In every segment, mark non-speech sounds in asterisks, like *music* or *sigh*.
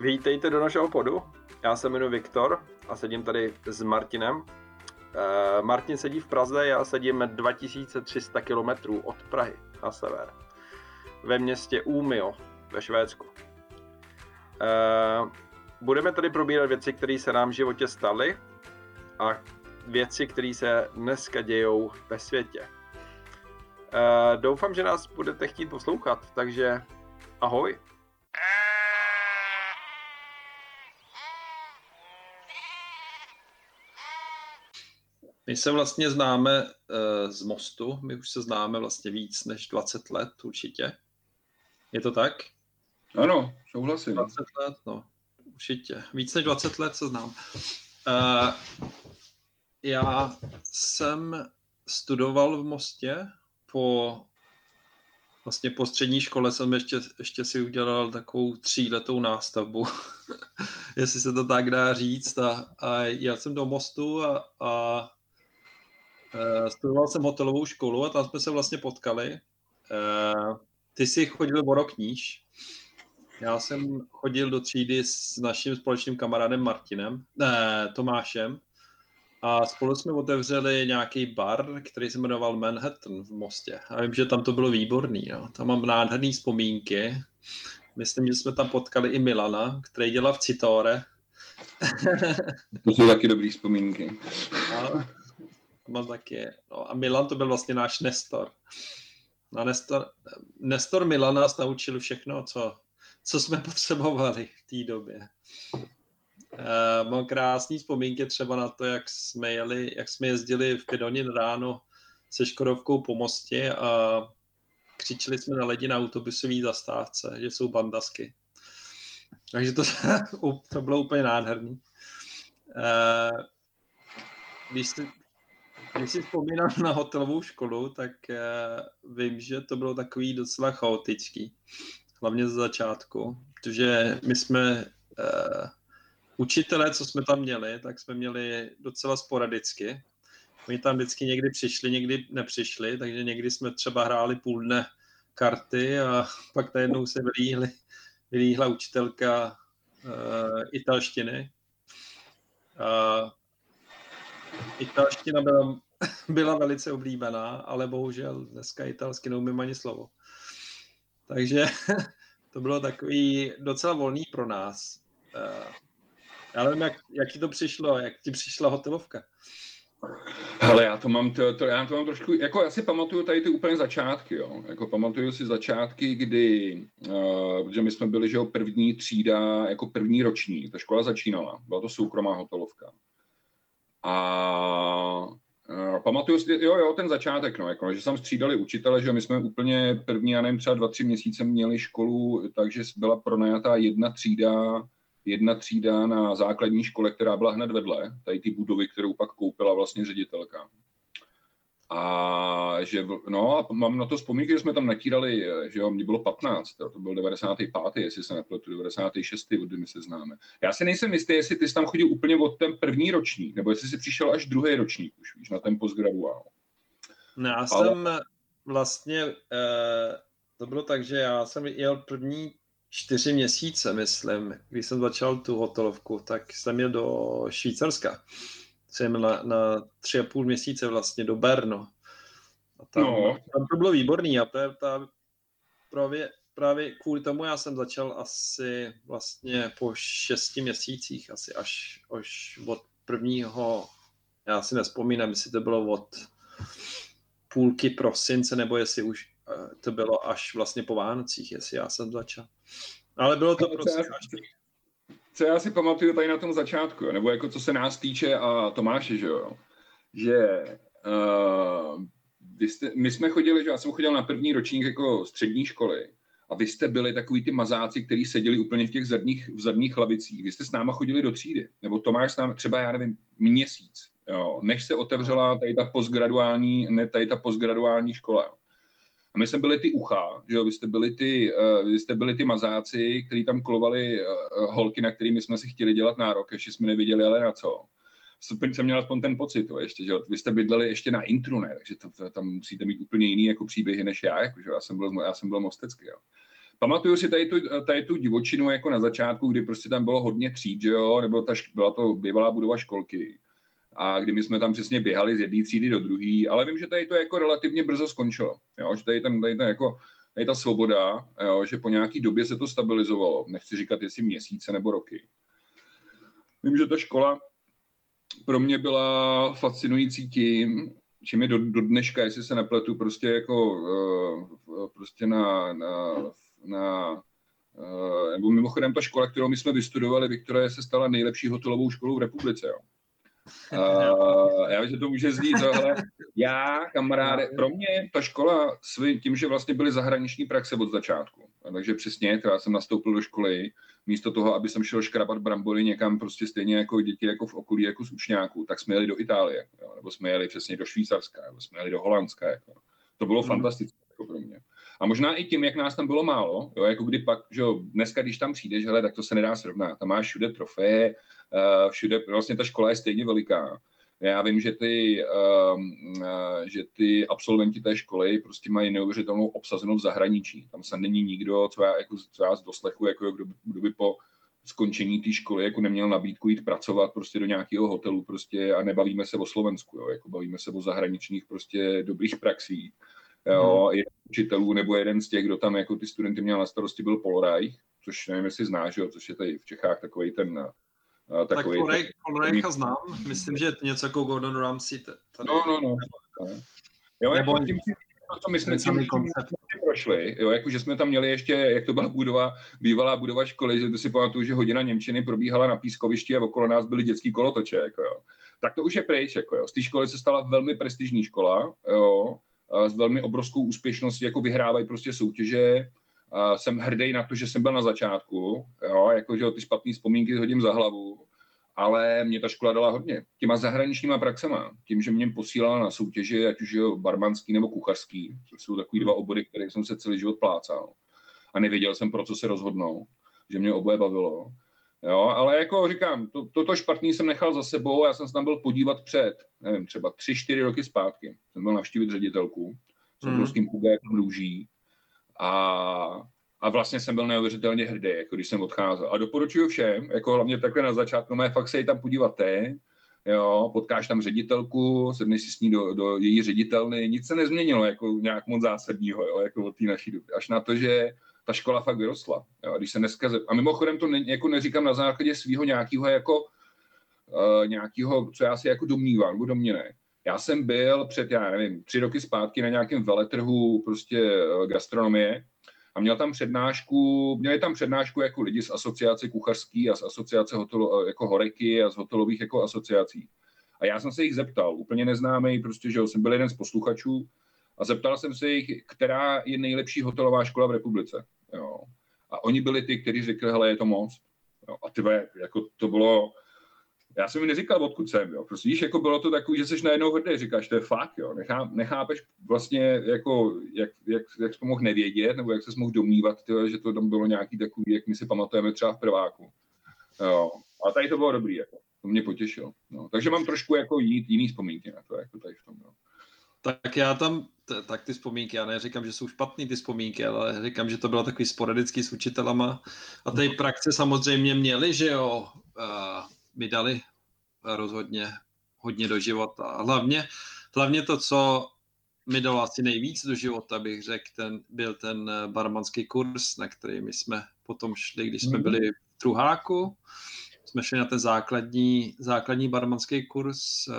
Vítejte do našeho podu. Já se jmenuji Viktor a sedím tady s Martinem. Uh, Martin sedí v Praze, já sedím 2300 km od Prahy na sever. Ve městě Umeå ve Švédsku. Uh, budeme tady probírat věci, které se nám v životě staly a věci, které se dneska dějou ve světě. Uh, doufám, že nás budete chtít poslouchat, takže ahoj. My se vlastně známe uh, z Mostu, my už se známe vlastně víc než 20 let určitě. Je to tak? Ano, souhlasím. 20 let, no, určitě. Víc než 20 let se znám. Uh, já jsem studoval v Mostě po vlastně po střední škole jsem ještě, ještě si udělal takovou tříletou nástavbu, *laughs* jestli se to tak dá říct. A, a já jsem do Mostu a, a studoval jsem hotelovou školu a tam jsme se vlastně potkali. Uh, ty jsi chodil o rok níž. Já jsem chodil do třídy s naším společným kamarádem Martinem, ne, Tomášem. A spolu jsme otevřeli nějaký bar, který se jmenoval Manhattan v Mostě. A vím, že tam to bylo výborný. Jo. Tam mám nádherné vzpomínky. Myslím, že jsme tam potkali i Milana, který dělal v Citore. to jsou taky dobré vzpomínky. *laughs* A mám taky. No a Milan to byl vlastně náš Nestor. A Nestor, Nestor Milan nás naučil všechno, co, co jsme potřebovali v té době. Uh, mám krásné vzpomínky třeba na to, jak jsme, jeli, jak jsme jezdili v Pidonin ráno se Škodovkou po mostě a křičeli jsme na lidi na autobusové zastávce, že jsou bandasky. Takže to, *laughs* to bylo úplně nádherný. Uh, když, si, když si vzpomínám na hotelovou školu, tak uh, vím, že to bylo takový docela chaotický. Hlavně ze začátku, protože my jsme uh, učitelé, co jsme tam měli, tak jsme měli docela sporadicky. Oni tam vždycky někdy přišli, někdy nepřišli, takže někdy jsme třeba hráli půl dne karty a *laughs* pak najednou se vylíhli, vylíhla učitelka uh, italštiny. Uh, italština byla, *laughs* byla velice oblíbená, ale bohužel dneska italsky neumím ani slovo. Takže *laughs* to bylo takový docela volný pro nás. Uh, já nevím, jak, jak ti to přišlo, jak ti přišla hotelovka. Ale já to mám, to, to, já to mám trošku, jako já si pamatuju tady ty úplně začátky, jo. Jako pamatuju si začátky, kdy, uh, protože my jsme byli, že jo, první třída, jako první roční, ta škola začínala, byla to soukromá hotelovka. A pamatuju si, jo, jo, ten začátek, no, jako, že jsem střídali učitele, že my jsme úplně první, já nevím, třeba dva, tři měsíce měli školu, takže byla pronajatá jedna třída, jedna třída na základní škole, která byla hned vedle, tady ty budovy, kterou pak koupila vlastně ředitelka. A že, no a mám na to vzpomínky, že jsme tam natírali, že jo, mě bylo 15, to byl 95. jestli se nepletu, 96. od my se známe. Já si nejsem jistý, jestli ty jsi tam chodil úplně od ten první ročník, nebo jestli jsi přišel až druhý ročník už, víš, na ten postgraduál. No, já Ale... jsem vlastně, eh, to bylo tak, že já jsem jel první čtyři měsíce, myslím, když jsem začal tu hotelovku, tak jsem jel do Švýcarska. Jsem na, na tři a půl měsíce vlastně do Berno. A tam, no. tam to bylo výborný a to je ta, právě, právě kvůli tomu já jsem začal asi vlastně po šesti měsících, asi až, až od prvního, já si nespomínám, jestli to bylo od půlky prosince, nebo jestli už eh, to bylo až vlastně po Vánocích, jestli já jsem začal. Ale bylo to prostě co, co já si pamatuju tady na tom začátku, nebo jako co se nás týče a Tomáše, že jo, že uh, vy jste, my jsme chodili, že já jsem chodil na první ročník jako střední školy a vy jste byli takový ty mazáci, kteří seděli úplně v těch zadních, v zadních lavicích. Vy jste s náma chodili do třídy, nebo Tomáš s námi třeba, já nevím, měsíc, jo, než se otevřela tady ta postgraduální, ne tady ta postgraduální škola. A my jsme byli ty ucha, že jo, vy jste byli ty, uh, vy jste byli ty mazáci, kteří tam kolovali uh, holky, na kterými jsme si chtěli dělat nárok, ještě jsme neviděli, ale na co. Super, jsem měl aspoň ten pocit, to ještě, že jo. Vy jste bydleli ještě na intru, ne? takže to, to, tam musíte mít úplně jiný jako příběhy než já, jako, že já jsem byl, já jsem byl mostecký, jo. pamatuju si tady tu, tady tu divočinu jako na začátku, kdy prostě tam bylo hodně tříd, že jo, nebo ta, byla to bývalá budova školky. A kdy my jsme tam přesně běhali z jedné třídy do druhé, ale vím, že tady to jako relativně brzo skončilo. Jo, že tady, ten, tady, ten jako, tady ta svoboda, jo, že po nějaký době se to stabilizovalo. Nechci říkat, jestli měsíce nebo roky. Vím, že ta škola pro mě byla fascinující tím, čím je do, do dneška, jestli se nepletu, prostě jako uh, prostě na, na, na uh, nebo mimochodem ta škola, kterou my jsme vystudovali, Viktorie, se stala nejlepší hotelovou školou v republice. Jo. Uh, já vím, že to může znít, ale já, kamaráde, pro mě ta škola svý, tím, že vlastně byly zahraniční praxe od začátku, takže přesně, teda jsem nastoupil do školy, místo toho, aby jsem šel škrabat brambory někam prostě stejně jako děti jako v okolí jako z učňáků, tak jsme jeli do Itálie, jo, nebo jsme jeli přesně do Švýcarska, nebo jsme jeli do Holandska. Jako. To bylo mm. fantastické jako pro mě. A možná i tím, jak nás tam bylo málo, jo, jako kdy pak, že jo, dneska, když tam přijdeš, hele, tak to se nedá srovnat. Tam máš všude trofeje, všude, vlastně ta škola je stejně veliká. Já vím, že ty, uh, uh, že ty absolventi té školy prostě mají neuvěřitelnou obsazenou v zahraničí. Tam se není nikdo, co já, jako, co já z doslechu, jako kdo, kdo by po skončení té školy jako neměl nabídku jít pracovat prostě do nějakého hotelu prostě a nebavíme se o Slovensku, jo, jako bavíme se o zahraničních prostě dobrých praxí. Jo, hmm. jeden učitelů nebo jeden z těch, kdo tam jako ty studenty měl na starosti, byl Polreich, což nevím, jestli znáš, jo, což je tady v Čechách takový ten Takový, tak Polreicha znám, myslím, že je to něco jako Gordon Ramsay. Tady. No, no, no. Jo, Nebo jako tím, to my jsme tím, prošli, jo, jako, že jsme tam měli ještě, jak to byla budova, bývalá budova školy, že si pamatuju, že hodina Němčiny probíhala na pískovišti a okolo nás byly dětský kolotoče, jako jo. Tak to už je pryč, jako jo. Z té školy se stala velmi prestižní škola, jo, s velmi obrovskou úspěšností, jako vyhrávají prostě soutěže, Uh, jsem hrdý na to, že jsem byl na začátku, jo, jako, že ty špatné vzpomínky hodím za hlavu, ale mě ta škola dala hodně. Těma zahraničníma praxema, tím, že mě posílala na soutěže, ať už je barmanský nebo kuchařský, to jsou takový dva obory, které jsem se celý život plácal. A nevěděl jsem, pro co se rozhodnou, že mě oboje bavilo. Jo, ale jako říkám, to, toto špatný jsem nechal za sebou, já jsem se tam byl podívat před, nevím, třeba tři, čtyři roky zpátky. Jsem byl navštívit ředitelku s obrovským mm. růží a, a vlastně jsem byl neuvěřitelně hrdý, jako když jsem odcházel. A doporučuji všem, jako hlavně takhle na začátku, mé fakt se jí tam podívat ty, jo, potkáš tam ředitelku, sedneš si s ní do, do její ředitelny, nic se nezměnilo jako nějak moc zásadního, jo, jako od té naší doby. Až na to, že ta škola fakt vyrostla. Jo, když se dneska, a mimochodem to ne, jako neříkám na základě svého nějakého jako uh, nějakého, co já si jako domnívám, nebo domněné. Já jsem byl před, já nevím, tři roky zpátky na nějakém veletrhu prostě eh, gastronomie a měl tam přednášku, měli tam přednášku jako lidi z asociace kuchařský a z asociace hotelo, eh, jako horeky a z hotelových jako asociací. A já jsem se jich zeptal, úplně neznámý, prostě, že jsem byl jeden z posluchačů a zeptal jsem se jich, která je nejlepší hotelová škola v republice. Jo. A oni byli ty, kteří řekli, hele, je to moc. Jo. A ty jako to bylo, já jsem mi neříkal, odkud jsem, jo. Prostě víš, jako bylo to takový, že jsi najednou hrdý, říkáš, to je fakt, jo. Nechá, nechápeš vlastně, jako, jak, jak, jak jsi to mohl nevědět, nebo jak se mohl domnívat, tyjo, že to tam bylo nějaký takový, jak my si pamatujeme třeba v prváku. Jo. A tady to bylo dobrý, jako. To mě potěšilo. No. Takže mám trošku jako jiný, jiný vzpomínky na to, jako tady v tom. No. Tak já tam, t- tak ty vzpomínky, já neříkám, že jsou špatný ty vzpomínky, ale říkám, že to bylo takový sporadický s učitelama. A ty praxe samozřejmě měly, že jo, uh, mi dali rozhodně hodně do života. A hlavně, hlavně to, co mi dalo asi nejvíc do života, bych řekl, ten, byl ten barmanský kurz, na který my jsme potom šli, když jsme mhm. byli v Truháku. Jsme šli na ten základní, základní barmanský kurz uh,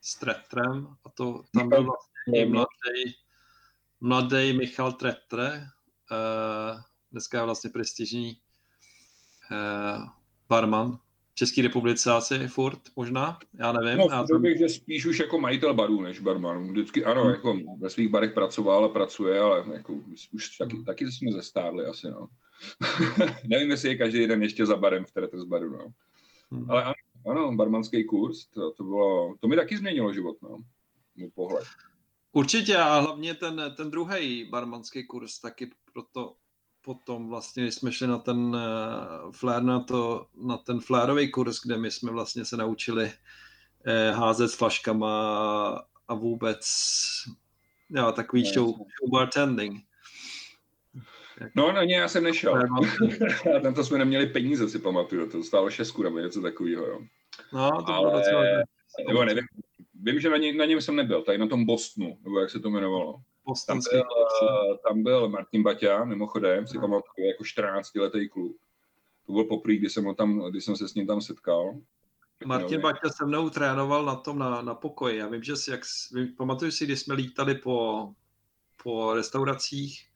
s Tretrem a to tam byl vlastně mladý, mladý Michal Tretre, uh, dneska je vlastně prestižní uh, barman České republice asi furt možná, já nevím. No, já jsem... bych, že spíš už jako majitel barů než barman. Vždycky ano, hmm. jako ve svých barech pracoval a pracuje, ale jako už taky, hmm. taky jsme zestárli asi, no. *laughs* nevím, jestli je každý den ještě za barem v Tretres baru, no. Hmm. Ale ano, ano, barmanský kurz, to, to, bylo, to mi taky změnilo život, no. Můj pohled. Určitě a hlavně ten, ten druhý barmanský kurz taky proto potom vlastně jsme šli na ten uh, flare, na, to, na ten flárový kurz, kde my jsme vlastně se naučili uh, házet s flaškama a vůbec jo, takový show, show bartending. No, na ně já jsem nešel. Tam *laughs* to jsme neměli peníze, si pamatuju. To stálo šestku nebo něco takového, jo. No, to bylo Ale... docela... Nebo nevím, vím, že na, ně, na něm jsem nebyl, tady na tom Bostonu, nebo jak se to jmenovalo. Tam byl, tam byl Martin Baťa, mimochodem, si pamatuju, jako 14-letý kluk. To byl poprvé, kdy jsem, tam, kdy jsem se s ním tam setkal. Martin Baťa se mnou trénoval na tom, na, na pokoji. Já vím, že si, jak, pamatuju si, když jsme lítali po, po restauracích,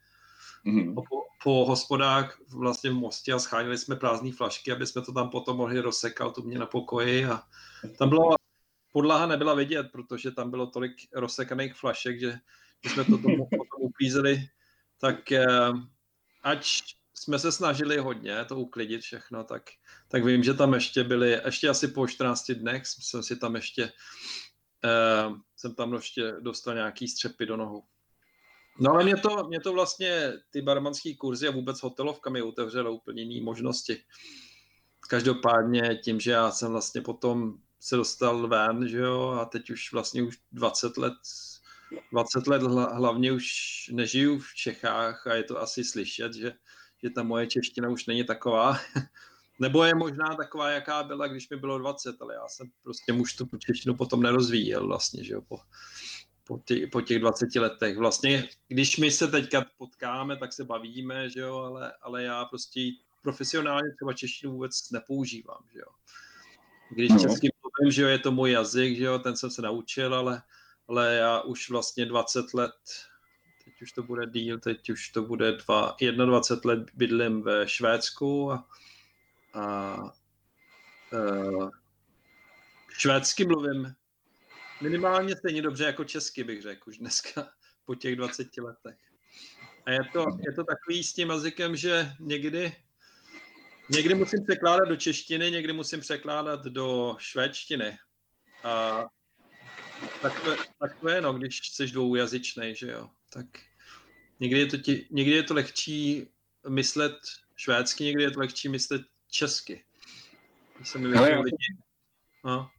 mm-hmm. po, po hospodách vlastně v Mostě a schánili jsme prázdné flašky, aby jsme to tam potom mohli rozsekat u mě na pokoji a tam bylo, podlaha nebyla vidět, protože tam bylo tolik rozsekaných flašek, že když jsme to tomu potom uklízeli, tak eh, ať jsme se snažili hodně to uklidit všechno, tak, tak vím, že tam ještě byly, ještě asi po 14 dnech jsem si tam ještě, uh, jsem tam ještě dostal nějaký střepy do nohu. No ale mě to, mě to vlastně, ty barmanský kurzy a vůbec hotelovka mi otevřela úplně jiné možnosti. Každopádně tím, že já jsem vlastně potom se dostal ven, že jo, a teď už vlastně už 20 let 20 let hlavně už nežiju v Čechách a je to asi slyšet, že že ta moje čeština už není taková, *laughs* nebo je možná taková, jaká byla, když mi bylo 20, ale já jsem prostě už tu češtinu potom nerozvíjel vlastně, že jo, po, po, tě, po těch 20 letech. Vlastně, když my se teďka potkáme, tak se bavíme, že jo, ale, ale já prostě profesionálně třeba češtinu vůbec nepoužívám, že jo. Když no. česky mluvím, že jo, je to můj jazyk, že jo, ten jsem se naučil, ale, ale já už vlastně 20 let teď už to bude díl, teď už to bude dva, 21 let bydlím ve Švédsku a, a uh, švédsky mluvím minimálně stejně dobře jako česky, bych řekl už dneska po těch 20 letech. A je to, je to takový s tím jazykem, že někdy, někdy musím překládat do češtiny, někdy musím překládat do švédštiny. A tak to, tak to je, no, když jsi dvoujazyčný, že jo tak někdy je to, ti, někdy je to lehčí myslet švédsky, někdy je to lehčí myslet česky. Se mi já, lidi. No.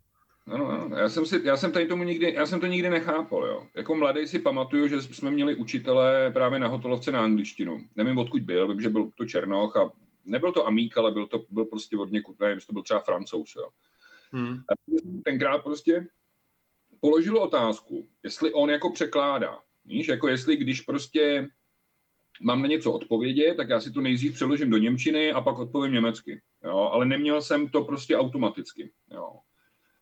No, no, no. Já jsem, si, já jsem tady tomu nikdy, já jsem to nikdy nechápal, jo. Jako mladý si pamatuju, že jsme měli učitele právě na hotelovce na angličtinu. Nevím, odkud byl, vím, že byl to Černoch a nebyl to Amík, ale byl to byl prostě od někud, nevím, to byl třeba Francouz, jo. Hmm. A tenkrát prostě položil otázku, jestli on jako překládá. Víš, jako jestli když prostě mám na něco odpovědět, tak já si to nejdřív přeložím do Němčiny a pak odpovím německy. Jo? Ale neměl jsem to prostě automaticky. Jo?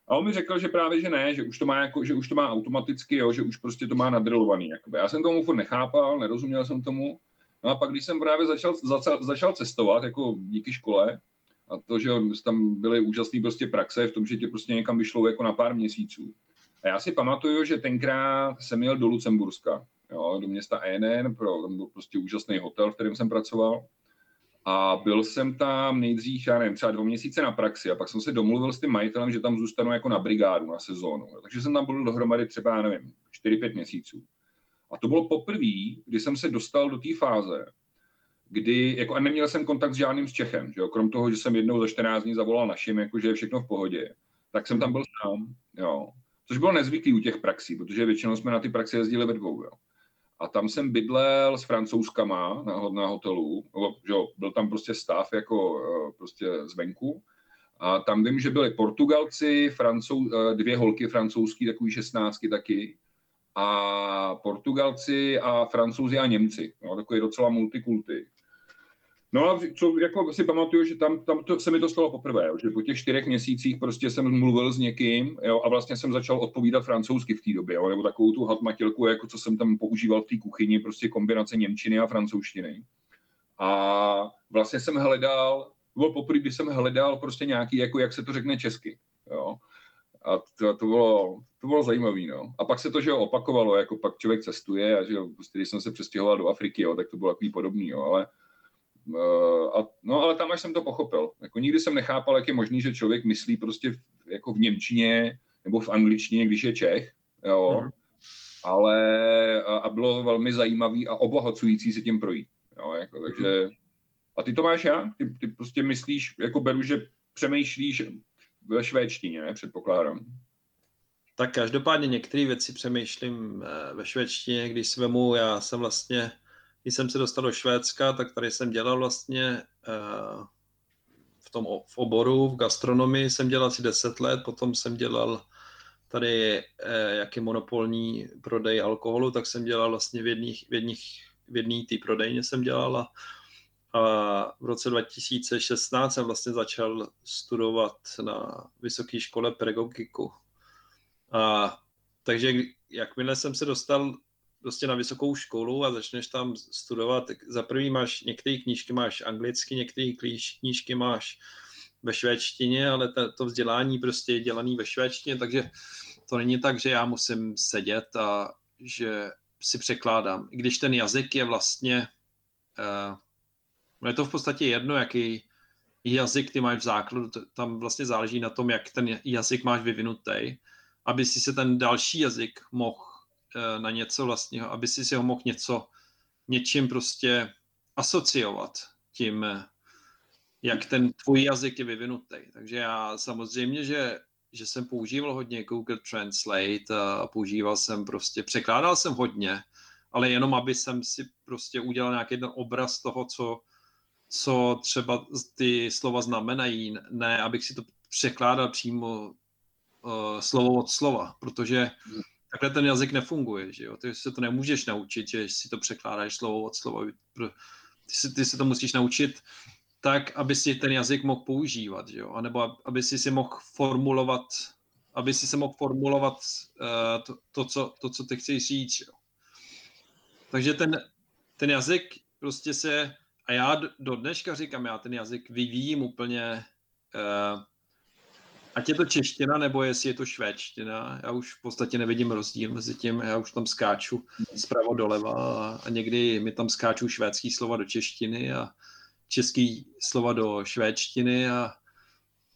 A on mi řekl, že právě, že ne, že už to má, jako, že už to má automaticky, jo? že už prostě to má nadrilovaný. Jakoby. Já jsem tomu furt nechápal, nerozuměl jsem tomu. No a pak, když jsem právě začal, začal, začal cestovat, jako díky škole, a to, že tam byly úžasné prostě praxe v tom, že tě prostě někam vyšlo jako na pár měsíců, a já si pamatuju, že tenkrát jsem jel do Lucemburska, jo, do města Enen, pro, tam byl prostě úžasný hotel, v kterém jsem pracoval. A byl jsem tam nejdřív, já nevím, třeba dva měsíce na praxi a pak jsem se domluvil s tím majitelem, že tam zůstanu jako na brigádu, na sezónu. Takže jsem tam byl dohromady třeba, já nevím, 4-5 měsíců. A to bylo poprvé, kdy jsem se dostal do té fáze, kdy, jako, a neměl jsem kontakt s žádným z Čechem, že jo, krom toho, že jsem jednou za 14 dní zavolal našim, jako, že je všechno v pohodě, tak jsem tam byl sám, jo. Což bylo nezvyklý u těch praxí, protože většinou jsme na ty praxe jezdili ve dvou. Jo. A tam jsem bydlel s francouzskama na, na hotelu, že byl tam prostě stav jako eh, prostě zvenku. A tam vím, že byli Portugalci, Francouz, eh, dvě holky francouzský, takový šestnáctky taky. A Portugalci a Francouzi a Němci. No, takový docela multikulty. No a co jako si pamatuju, že tam, tam to, se mi to stalo poprvé, jo, že po těch čtyřech měsících prostě jsem mluvil s někým jo, a vlastně jsem začal odpovídat francouzsky v té době, jo, nebo takovou tu hatmatilku, jako co jsem tam používal v té kuchyni, prostě kombinace němčiny a francouzštiny. A vlastně jsem hledal, bylo poprvé, kdy jsem hledal prostě nějaký, jako jak se to řekne česky. Jo. A to, to, bylo, to bylo zajímavé. No. A pak se to, že jo, opakovalo, jako pak člověk cestuje a že jo, prostě, když jsem se přestěhoval do Afriky, jo, tak to bylo takový podobný, jo, ale a, no ale tam až jsem to pochopil. Jako nikdy jsem nechápal, jak je možný, že člověk myslí prostě v, jako v Němčině nebo v angličtině, když je Čech. Jo. Mm. Ale a, a bylo velmi zajímavý a obohacující se tím projít. Jo, jako, takže, a ty to máš já? Ty, ty prostě myslíš, jako beru, že přemýšlíš ve švédštině, ne? Předpokládám. Tak každopádně některé věci přemýšlím eh, ve švédštině, když si vemu, já jsem vlastně když jsem se dostal do Švédska, tak tady jsem dělal vlastně uh, v tom v oboru, v gastronomii jsem dělal asi 10 let, potom jsem dělal tady uh, jak je monopolní prodej alkoholu, tak jsem dělal vlastně v jedných, v jedných, v jedný té prodejně jsem dělal a, a v roce 2016 jsem vlastně začal studovat na vysoké škole pedagogiku. A takže jakmile jsem se dostal prostě na vysokou školu a začneš tam studovat, tak za prvý máš, některé knížky máš anglicky, některé knížky máš ve švédštině, ale to, to vzdělání prostě je dělaný ve švédštině, takže to není tak, že já musím sedět a že si překládám. I když ten jazyk je vlastně, uh, je to v podstatě jedno, jaký jazyk ty máš v základu, tam vlastně záleží na tom, jak ten jazyk máš vyvinutý, aby si se ten další jazyk mohl na něco vlastního, aby si si ho mohl něco, něčím prostě asociovat tím, eh, jak ten tvůj jazyk je vyvinutý. Takže já samozřejmě, že, že jsem používal hodně Google Translate a používal jsem prostě, překládal jsem hodně, ale jenom aby jsem si prostě udělal nějaký ten obraz toho, co, co třeba ty slova znamenají, ne abych si to překládal přímo uh, slovo od slova, protože takhle ten jazyk nefunguje, že jo? Ty se to nemůžeš naučit, že si to překládáš slovo od slova. Ty si, ty se to musíš naučit tak, aby si ten jazyk mohl používat, že jo? A nebo aby si si mohl formulovat, aby si se mohl formulovat uh, to, to, co, to, co ty chceš říct, jo? Takže ten, ten jazyk prostě se, a já do dneška říkám, já ten jazyk vyvíjím úplně uh, Ať je to čeština, nebo jestli je to švédština, já už v podstatě nevidím rozdíl mezi tím, já už tam skáču zpravo doleva a, někdy mi tam skáču švédský slova do češtiny a český slova do švédštiny a...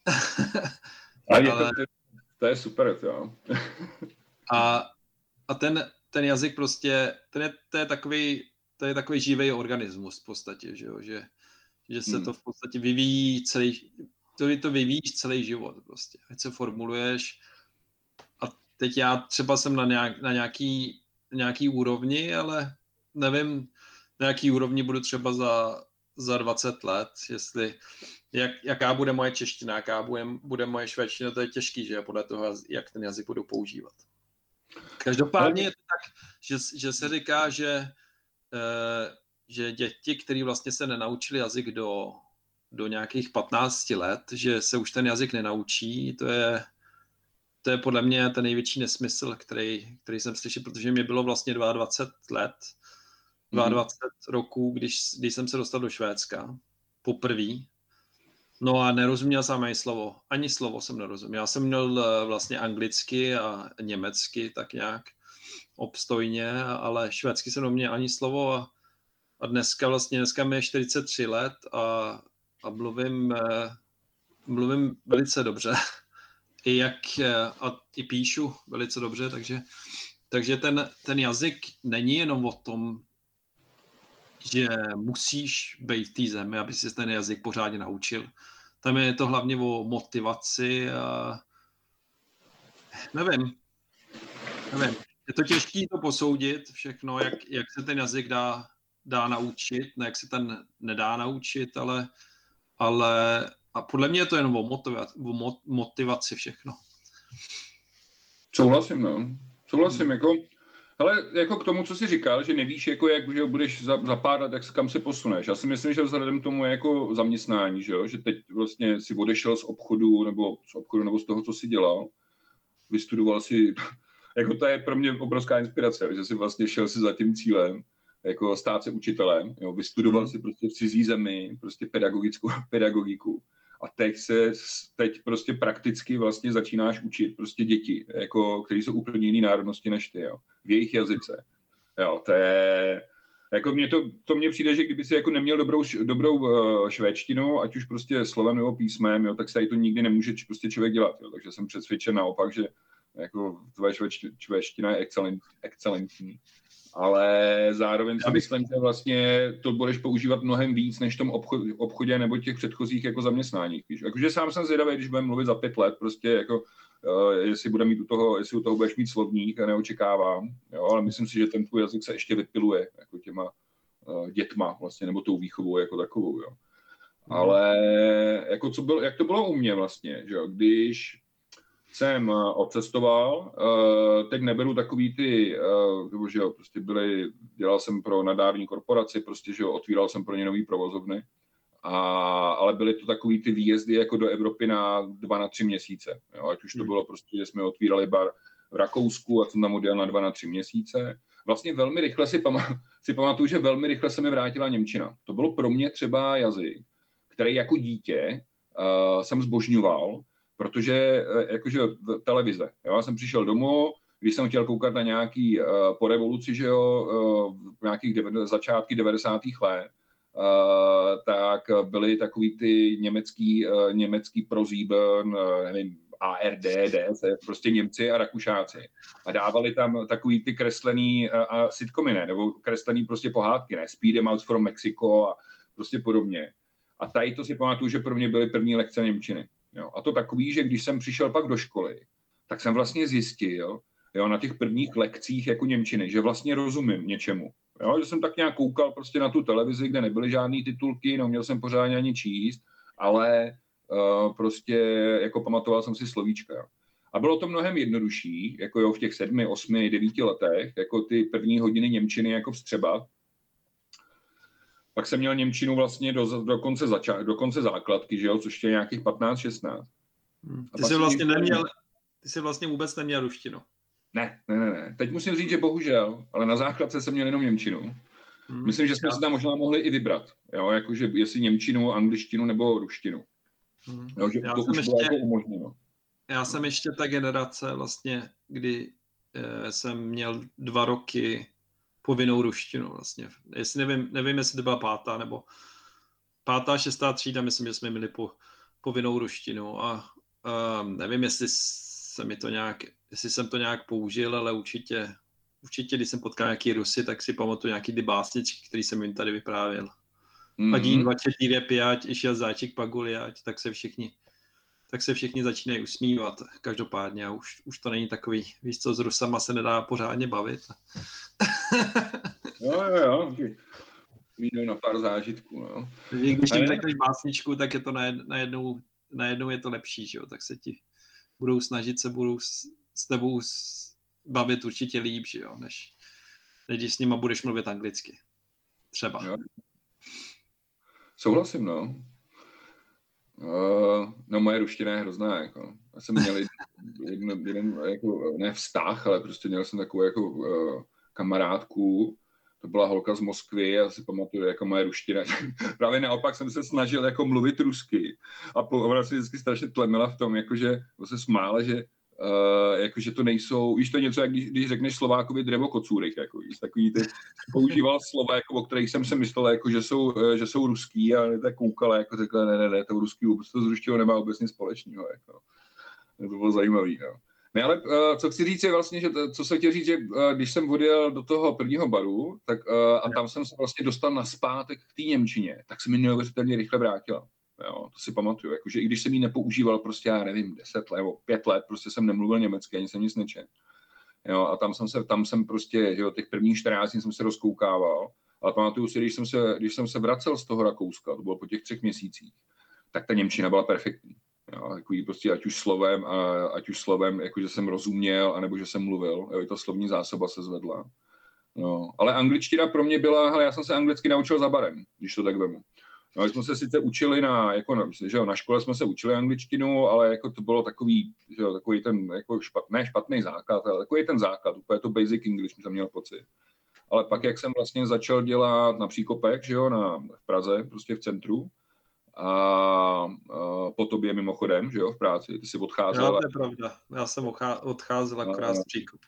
*laughs* a je Ale... to, to je super, jo. *laughs* a, a ten, ten jazyk prostě, ten je, to je takový, to je takový živý organismus v podstatě, že, jo? že, že se hmm. to v podstatě vyvíjí celý, to, to vyvíjíš celý život prostě, ať se formuluješ a teď já třeba jsem na, nějak, na nějaký, nějaký úrovni, ale nevím, na jaký úrovni budu třeba za, za 20 let, jestli, jak, jaká bude moje čeština, jaká bude, bude moje švédština, to je těžký, že podle toho, jak ten jazyk budu používat. Každopádně je to tak, že, že se říká, že, e, že děti, které vlastně se nenaučili jazyk do do nějakých 15 let, že se už ten jazyk nenaučí, to je, to je podle mě ten největší nesmysl, který, který jsem slyšel, protože mi bylo vlastně 22 let, 22 mm. roků, když, když jsem se dostal do Švédska poprvé. No a nerozuměl jsem ani slovo. Ani slovo jsem nerozuměl. Já jsem měl eh, vlastně anglicky a německy tak nějak obstojně, ale švédsky jsem neměl ani slovo a, a dneska vlastně, dneska mi je 43 let a a mluvím, eh, mluvím velice dobře. I jak eh, a i píšu velice dobře, takže, takže ten, ten jazyk není jenom o tom, že musíš být v té zemi, aby si ten jazyk pořádně naučil. Tam je to hlavně o motivaci a nevím, nevím. Je to těžké to posoudit všechno, jak, jak se ten jazyk dá, dá naučit, ne jak se ten nedá naučit, ale ale a podle mě je to jenom o motivaci, o motivaci všechno. Souhlasím, no. Souhlasím, hmm. jako, ale jako k tomu, co jsi říkal, že nevíš, jako jak že budeš za, za pár let, jak kam se posuneš. Já si myslím, že vzhledem tomu jako zaměstnání, že, jo? že teď vlastně si odešel z obchodu nebo z obchodu nebo z toho, co jsi dělal, vystudoval si, *laughs* jako to je pro mě obrovská inspirace, že jsi vlastně šel si za tím cílem jako stát se učitelem, jo, vystudoval hmm. si prostě v cizí zemi, prostě pedagogickou *laughs* pedagogiku a teď se, teď prostě prakticky vlastně začínáš učit prostě děti, jako, které jsou úplně jiné národnosti než ty, jo, v jejich jazyce. Jo, to je, jako mě to, to mně přijde, že kdyby si jako neměl dobrou, dobrou uh, švédštinu, ať už prostě slovem nebo písmem, jo, tak se tady to nikdy nemůže prostě člověk dělat. Jo. Takže jsem přesvědčen naopak, že jako tvoje švédština je excelent, excelentní ale zároveň si myslím, že vlastně to budeš používat mnohem víc než v tom obchodě nebo těch předchozích jako zaměstnáních. Jakože sám jsem zvědavý, když budeme mluvit za pět let, prostě jako uh, jestli bude mít u toho, jestli u toho budeš mít slovník, neočekávám, jo, ale myslím si, že ten tvůj jazyk se ještě vypiluje jako těma uh, dětma vlastně, nebo tou výchovou jako takovou, jo. Mhm. Ale jako co byl, jak to bylo u mě vlastně, že jo, když jsem odcestoval, teď neberu takový ty, že jo, prostě byly, dělal jsem pro nadární korporaci, prostě, že jo, otvíral jsem pro ně nový provozovny, a, ale byly to takový ty výjezdy jako do Evropy na dva na tři měsíce. Jo? Ať už to hmm. bylo prostě, že jsme otvírali bar v Rakousku a jsem tam odjel na dva na tři měsíce. Vlastně velmi rychle si, pamatuju, si pamatuju, že velmi rychle se mi vrátila Němčina. To bylo pro mě třeba jazyk, který jako dítě uh, jsem zbožňoval, protože uh, jakože televize. Já jsem přišel domů, když jsem chtěl koukat na nějaký uh, po revoluci, že jo, uh, nějakých dev- začátky 90. let, Uh, tak byly takový ty německý, uh, německý prozíben, uh, nevím, ARD, DS, prostě Němci a Rakušáci. A dávali tam takový ty kreslený uh, a sitcomy, ne? nebo kreslený prostě pohádky, ne? Speed Mouse from Mexico a prostě podobně. A tady to si pamatuju, že pro mě byly první lekce Němčiny. Jo? A to takový, že když jsem přišel pak do školy, tak jsem vlastně zjistil, jo, na těch prvních lekcích jako Němčiny, že vlastně rozumím něčemu. Jo, že jsem tak nějak koukal prostě na tu televizi, kde nebyly žádné titulky, neuměl jsem pořádně ani číst, ale uh, prostě jako pamatoval jsem si slovíčka. Jo. A bylo to mnohem jednodušší, jako jo, v těch sedmi, osmi, devíti letech, jako ty první hodiny Němčiny jako vstřebat. Pak jsem měl Němčinu vlastně do, do, konce, zača, do konce základky, že jo, což je nějakých 15-16. Hmm. Ty jsi vlastně neměl, ty jsi vlastně vůbec neměl ruštinu. Ne, ne, ne, ne. Teď musím říct, že bohužel, ale na základce jsem měl jenom Němčinu. Hmm. Myslím, že jsme se tam možná mohli i vybrat, jo, jakože jestli Němčinu, angličtinu nebo ruštinu. Hmm. Jo, že já to už ještě, bylo jako umožněno. Já jsem ještě ta generace vlastně, kdy eh, jsem měl dva roky povinnou ruštinu vlastně. Jestli nevím, nevím, jestli to byla pátá nebo pátá, šestá třída, myslím, že jsme měli po, povinnou ruštinu a uh, nevím, jestli se mi to nějak jestli jsem to nějak použil, ale určitě, určitě když jsem potkal nějaký Rusy, tak si pamatuju nějaký ty básničky, který jsem jim tady vyprávěl. Mm-hmm. Padí 24 5, išel záček paguliať, tak se všichni tak se všichni začínají usmívat. Každopádně a už, už to není takový, víš co, s Rusama se nedá pořádně bavit. *laughs* jo, jo, jo. Výjdou na pár zážitků, no. Když jim řekneš básničku, tak je to najednou, najednou je to lepší, že jo? tak se ti budou snažit se budou s tebou bavit určitě líp, že jo, než, než když s nima budeš mluvit anglicky. Třeba. Jo. Souhlasím, no. Uh, no moje ruština je hrozná, jako. Já jsem měl jeden, jeden jako, ne vztah, ale prostě měl jsem takovou jako uh, kamarádku, to byla holka z Moskvy, já si pamatuju, jako moje ruština. *laughs* Právě naopak jsem se snažil jako mluvit rusky a ona si vždycky strašně tlemila v tom, jakože se smála, že Uh, jakože to nejsou, víš, to je něco, jak když, když řekneš Slovákovi drevo kocůrik, jako, víš, takový ty, používal slova, jako, o kterých jsem se myslel, jako, že, jsou, uh, že jsou ruský a tak koukala, jako řekla, ne, ne, ne, to ruský vůbec to ruštinou nemá vůbec nic společného, jako. To bylo zajímavý, no. Ne, ale uh, co chci říct je vlastně, že co se chtěl říct, že uh, když jsem odjel do toho prvního baru, tak uh, a tam jsem se vlastně dostal na zpátek k té Němčině, tak se mi neuvěřitelně rychle vrátila. Jo, to si pamatuju, jakože i když jsem ji nepoužíval prostě, já nevím, 10 let nebo 5 let, prostě jsem nemluvil německy, ani jsem nic nečel. Jo, a tam jsem se, tam jsem prostě, jo, těch prvních 14 dní jsem se rozkoukával, ale pamatuju si, když jsem se, když jsem se vracel z toho Rakouska, to bylo po těch třech měsících, tak ta Němčina byla perfektní. Jo, takový prostě ať už slovem, a, ať už slovem, jako že jsem rozuměl, anebo že jsem mluvil, jo, i ta slovní zásoba se zvedla. No, ale angličtina pro mě byla, hele, já jsem se anglicky naučil za barem, když to tak vemu. No, jsme se sice učili na, jako na, že jo, na škole jsme se učili angličtinu, ale jako to bylo takový, že jo, takový ten jako špatný, špatný základ, ale takový ten základ, úplně to basic English jsem měl pocit. Ale pak, jak jsem vlastně začal dělat na příkopech, že jo, na, v Praze, prostě v centru, a, a po tobě mimochodem, že jo, v práci, ty jsi odcházel. Já, to je pravda, já jsem odcházel akorát z příkopu.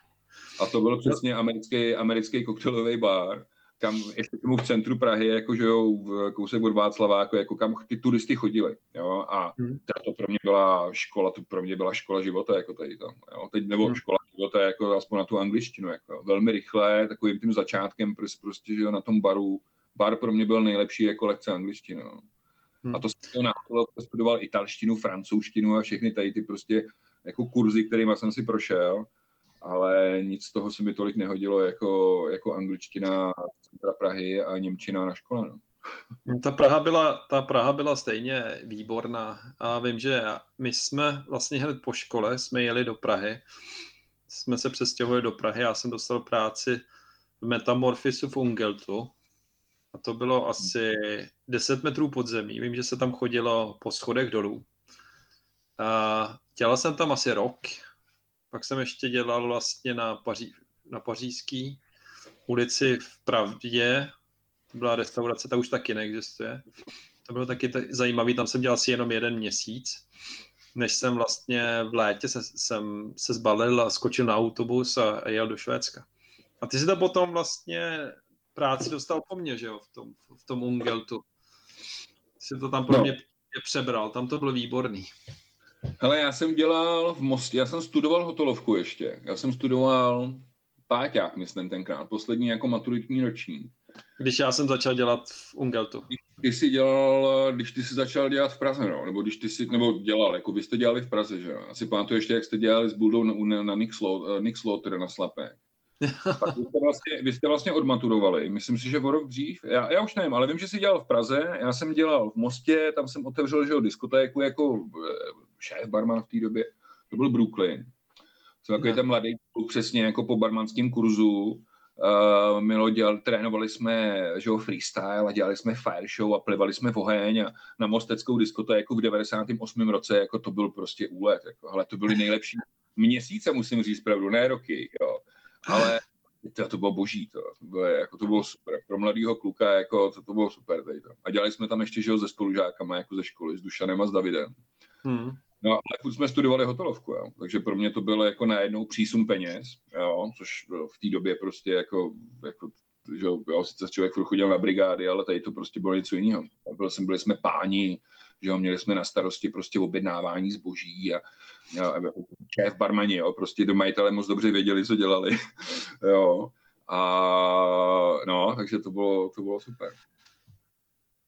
A to byl přesně americký, americký koktejlový bar, kam ještě tomu v centru Prahy, jako že jo, v kousek od Václava, jako, jako kam ty turisty chodili, jo, a hmm. to pro mě byla škola, to pro mě byla škola života, jako tady to, jo, teď, nebo hmm. škola života, jako aspoň na tu angličtinu, jako velmi rychle, takovým tím začátkem, prostě, prostě, že jo, na tom baru, bar pro mě byl nejlepší jako lekce angličtiny, no. Hmm. A to jsem to studoval italštinu, francouzštinu a všechny tady ty prostě jako kurzy, kterými jsem si prošel. Ale nic z toho se mi tolik nehodilo jako, jako angličtina centra Prahy a Němčina na škole. No. Ta Praha, byla, ta Praha byla stejně výborná a vím, že my jsme vlastně hned po škole, jsme jeli do Prahy, jsme se přestěhovali do Prahy, já jsem dostal práci v Metamorfisu v Ungeltu a to bylo asi 10 metrů pod zemí. Vím, že se tam chodilo po schodech dolů. A dělal jsem tam asi rok, pak jsem ještě dělal vlastně na, Paří, na pařížský ulici v Pravdě, to byla restaurace, ta už taky neexistuje. To bylo taky t- zajímavý, tam jsem dělal asi jenom jeden měsíc, než jsem vlastně v létě se, jsem se zbalil a skočil na autobus a, a jel do Švédska. A ty si to potom vlastně práci dostal po mně, že jo, v tom, v tom Ungeltu. Jsi to tam pro no. mě přebral, tam to bylo výborný. Hele, já jsem dělal v Mostě, já jsem studoval hotelovku ještě. Já jsem studoval páťák, myslím tenkrát, poslední jako maturitní ročník. Když já jsem začal dělat v Ungeltu. Když jsi dělal, když ty jsi začal dělat v Praze, no, nebo když ty jsi, nebo dělal, jako vy jste dělali v Praze, že jo. Asi pamatuju ještě, jak jste dělali s Buldou na, na, na Nixlo, teda na Slapé. *laughs* Vy jste, vlastně, vy jste vlastně odmaturovali, myslím si, že o rok dřív, já, já už nevím, ale vím, že jsi dělal v Praze, já jsem dělal v Mostě, tam jsem otevřel, že jo, diskotéku jako eh, šéf barman v té době, to byl Brooklyn. Jsem takový ten mladý přesně jako po barmanském kurzu, Uh, Milo dělal, trénovali jsme že jo, freestyle a dělali jsme fire show a plivali jsme v oheň a na mosteckou diskotéku v 98. roce, jako to byl prostě úlet, jako, ale to byly nejlepší měsíce, musím říct pravdu, ne roky, jo. Ale to, to bylo boží, to, to, bylo, jako, to bylo super. Pro mladého kluka jako, to, to bylo super. Tady to. A dělali jsme tam ještě že jo, se spolužákama jako ze školy, s Dušanem a s Davidem. Hmm. No ale furt jsme studovali hotelovku, jo. takže pro mě to bylo jako najednou přísun peněz, jo, což v té době prostě jako, jako že jo, sice člověk furt chodil na brigády, ale tady to prostě bylo něco jiného. Byl jsem, byli jsme páni, že jo, měli jsme na starosti prostě objednávání zboží a, a šéf barmani, jo, prostě do majitele moc dobře věděli, co dělali, *laughs* jo. A no, takže to bylo, to bylo super.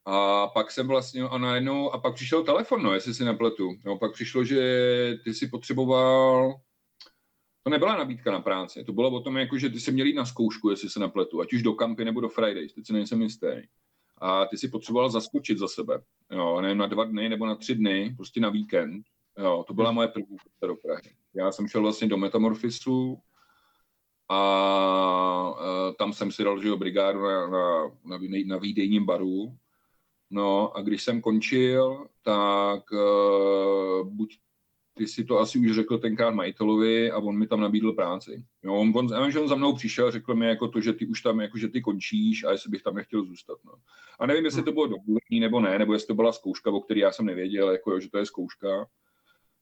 A pak jsem vlastně, a najednou, a pak přišel telefon, no, jestli si nepletu. No, pak přišlo, že ty si potřeboval, to nebyla nabídka na práci, to bylo o tom, jako, že ty si měl jít na zkoušku, jestli se nepletu, ať už do kampy nebo do Fridays, teď si nejsem jistý. A ty si potřeboval zaskočit za sebe, jo, nevím, na dva dny nebo na tři dny, prostě na víkend. Jo, to byla moje první cesta do Prahy. Já jsem šel vlastně do Metamorfisu, a uh, tam jsem si dal že jo, brigádu na, na, na, na výdejním baru No a když jsem končil, tak uh, buď ty si to asi už řekl tenkrát majitelovi a on mi tam nabídl práci. Jo, on, on, já že on za mnou přišel, řekl mi jako to, že ty už tam, jako že ty končíš a jestli bych tam nechtěl zůstat. No. A nevím, jestli to bylo domluvený nebo ne, nebo jestli to byla zkouška, o které já jsem nevěděl, jako jo, že to je zkouška.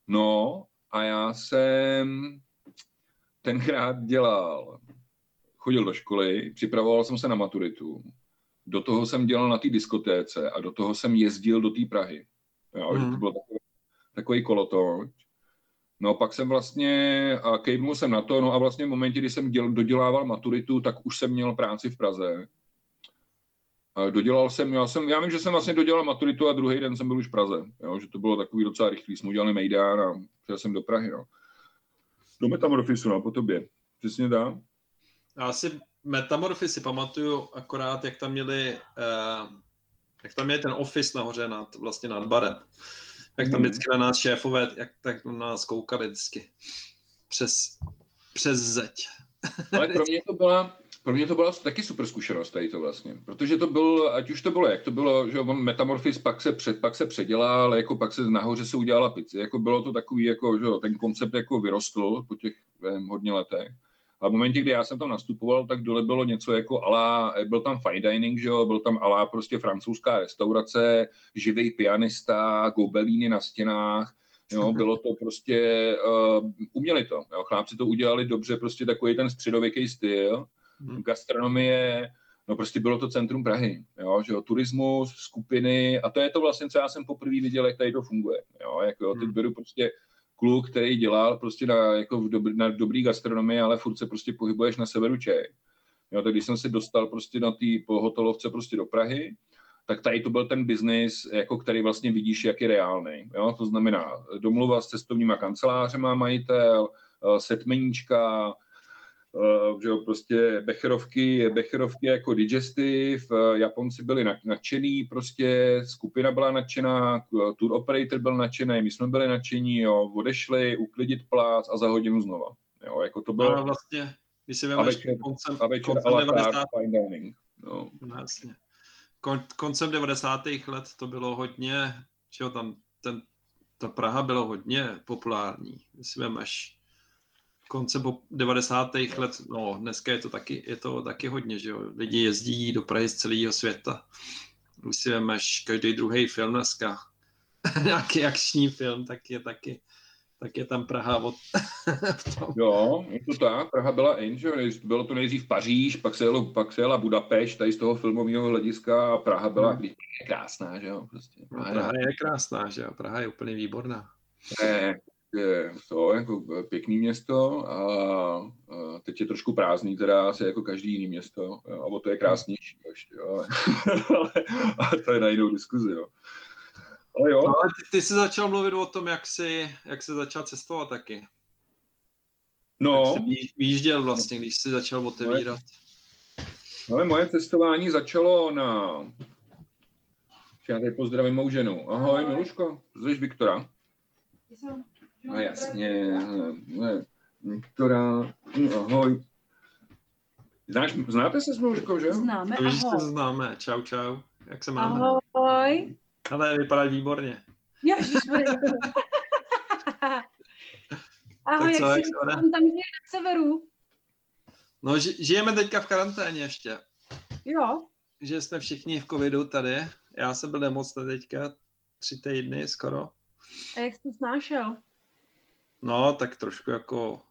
No a já jsem tenkrát dělal, chodil do školy, připravoval jsem se na maturitu do toho jsem dělal na té diskotéce a do toho jsem jezdil do té Prahy. Jo, mm. že to bylo takový, takový kolotoč. No pak jsem vlastně, a kejvnul jsem na to, no a vlastně v momentě, kdy jsem děl, dodělával maturitu, tak už jsem měl práci v Praze. A dodělal jsem, já, jsem, já vím, že jsem vlastně dodělal maturitu a druhý den jsem byl už v Praze, jo, že to bylo takový docela rychlý, jsme udělali Mejdán a přijel jsem do Prahy, no. Do Metamorfisu, no, po tobě. Přesně dá. Já si Metamorfy si pamatuju akorát, jak tam měli, uh, jak tam je ten office nahoře nad, vlastně nad barem. Jak tam mhm. vždycky na nás šéfové, jak tak na nás koukali vždycky přes, přes zeď. *laughs* Ale pro mě to byla, pro mě to byla taky super zkušenost tady to vlastně, protože to byl, ať už to bylo, jak to bylo, že on Metamorphis pak se, před, pak se předělal, jako pak se nahoře se udělala pizza, jako bylo to takový, jako, že ten koncept jako vyrostl po těch vím, hodně letech. A v momentě, kdy já jsem tam nastupoval, tak dole bylo něco jako ala, byl tam fine dining, že jo, byl tam ala prostě francouzská restaurace, živý pianista, gobelíny na stěnách, jo, *laughs* bylo to prostě, uh, uměli to, jo, chlápci to udělali dobře, prostě takový ten středověký styl, hmm. gastronomie, no prostě bylo to centrum Prahy, jo, že jo, turismus, skupiny a to je to vlastně, co já jsem poprvé viděl, jak tady to funguje, jo, jako jo, teď hmm. beru prostě kluk, který dělá prostě na, jako v dobrý, na dobrý gastronomii, ale furt se prostě pohybuješ na severu Čech. Jo, tak když jsem se dostal prostě na té hotelovce prostě do Prahy, tak tady to byl ten biznis, jako který vlastně vidíš, jak je reálný. Jo? To znamená domluva s cestovníma kancelářema majitel, setmeníčka, Uh, že jo, prostě becherovky, becherovky jako digestive, uh, Japonci byli nadšený, prostě skupina byla nadšená, tour operator byl nadšený, my jsme byli nadšení, jo, odešli, uklidit plác a za hodinu znova. Jo, jako to bylo... No, vlastně, když si a večer, koncem, a večer koncem 90. fine dining. No. no. Jasně. Kon, koncem 90. let to bylo hodně, že jo, tam ten, ta Praha bylo hodně populární. Když vemeš konce 90. let, no dneska je to taky, je to taky hodně, že jo, lidi jezdí do Prahy z celého světa. Když si vemeš každý druhý film dneska, *laughs* nějaký akční film, tak je taky, tak je tam Praha od *laughs* Jo, je to tak, Praha byla in, že bylo to nejdřív Paříž, pak se, jelo, pak se jela Budapešť, tady z toho filmového hlediska a Praha byla hmm. je krásná, že jo. Prostě. Praha, no, Praha je krásná, že jo, Praha je úplně výborná. Ne, je to jako pěkný město a, a teď je trošku prázdný teda asi jako každý jiný město a o to je krásnější ještě, jo. *laughs* ale, ale to je na jinou diskuzi, jo. Ale jo. No, ale ty, ty jsi začal mluvit o tom, jak jsi, jak jsi začal cestovat taky. No. Jak jsi výjížděl vlastně, když jsi začal otevírat. Ale moje cestování začalo na... Já tady pozdravím mou ženu. Ahoj, Miluško, zvíš Viktora? No jasně, ne, Viktora, no, ahoj. Znáš, znáte se s Miluškou, že? Známe, ahoj. Se známe, čau, čau. Jak se máme? Ahoj. Ale vypadá výborně. Ježišmarja. *laughs* Ahoj, co, jak, jak jsi tam, tam žije na severu? No, žijeme teďka v karanténě ještě. Jo. Že jsme všichni v covidu tady. Já jsem byl nemocný teďka tři týdny skoro. A jak jsi to snášel? No, tak trošku jako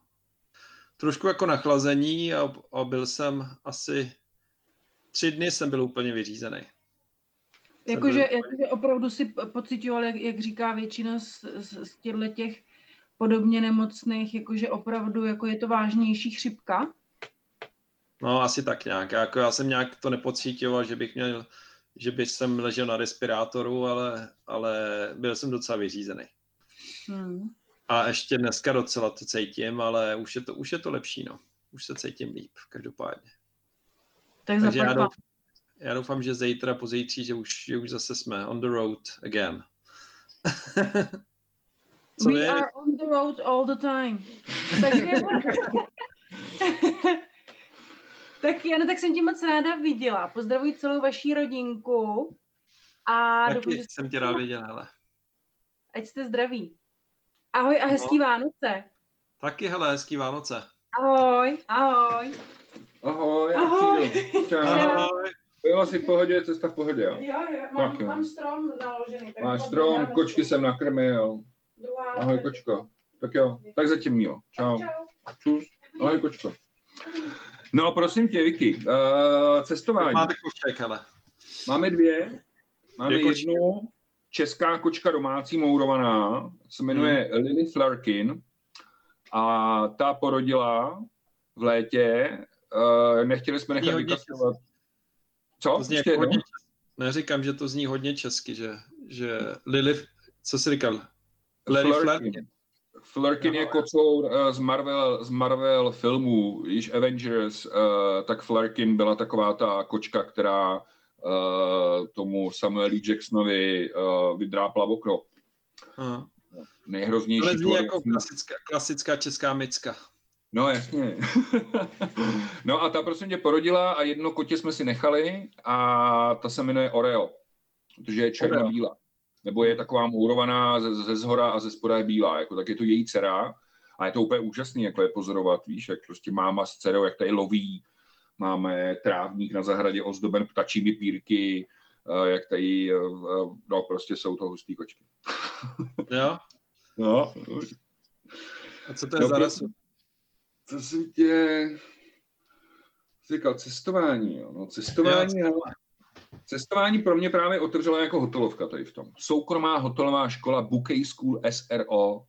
trošku jako nachlazení a, a byl jsem asi tři dny jsem byl úplně vyřízený. Jakože, jakože opravdu si pocitoval, jak, jak říká většina z, z, z těchto těch podobně nemocných, jakože opravdu jako je to vážnější chřipka? No asi tak nějak. Jako já jsem nějak to nepocítil, že bych měl, že bych jsem ležel na respirátoru, ale, ale byl jsem docela vyřízený. Hmm. A ještě dneska docela to cítím, ale už je to, už je to lepší, no. Už se cítím líp, každopádně. Tak Takže já doufám, já doufám, že zítra, pozítří, že už, že už zase jsme on the road again. *laughs* Co We je? are on the road all the time. *laughs* Takže... *laughs* tak Jana, tak jsem tě moc ráda viděla. Pozdravuji celou vaší rodinku. A Taky doufám, jsem tě rád viděla, hele. Ať jste zdraví. Ahoj a hezký no. Vánoce. Taky, hele, hezký Vánoce. Ahoj, ahoj. Ahoj. Ahoj. Čau. Ahoj. Bylo si v pohodě, cesta v pohodě, jo? Jo, jo, mám, tak, jo. mám strom naložený. Máš strom, kočky jsem nakrmil. Ahoj, kočko. Tak jo, tak zatím jo. Čau. Čus. Ahoj, kočko. No, prosím tě, Vicky, uh, cestování. Máte koček, ale. Máme dvě. Máme dvě jednu česká kočka domácí mourovaná, se jmenuje hmm. Lily Flarkin a ta porodila v létě. Uh, nechtěli jsme nechat vykazovat. Co? To zní jako hodně, neříkám, že to zní hodně česky, že, že Lily, co jsi říkal? Larry Flarkin. Flarkin je kocour uh, z, Marvel, z Marvel filmů, již Avengers, uh, tak Flarkin byla taková ta kočka, která tomu Samueli Jacksonovi uh, vydrápla okno. Uh. Nejhroznější. Ale zní jako klasická, klasická česká micka. No jasně. *laughs* no a ta prosím tě porodila a jedno kotě jsme si nechali a ta se jmenuje Oreo, protože je černobílá. Nebo je taková mourovaná ze, ze zhora a ze spoda je bílá, jako tak je to její dcera a je to úplně úžasný, jak je pozorovat, víš, jak prostě máma s dcerou, jak tady loví, máme trávník na zahradě ozdoben ptačími pírky, eh, jak tady, eh, no prostě jsou to hustý kočky. *laughs* jo? No. A co to je no, za rasu? Co jsem tě říkal, cestování, jo. No, cestování, jo, cestování pro mě právě otevřela jako hotelovka tady v tom. Soukromá hotelová škola Bouquet School SRO.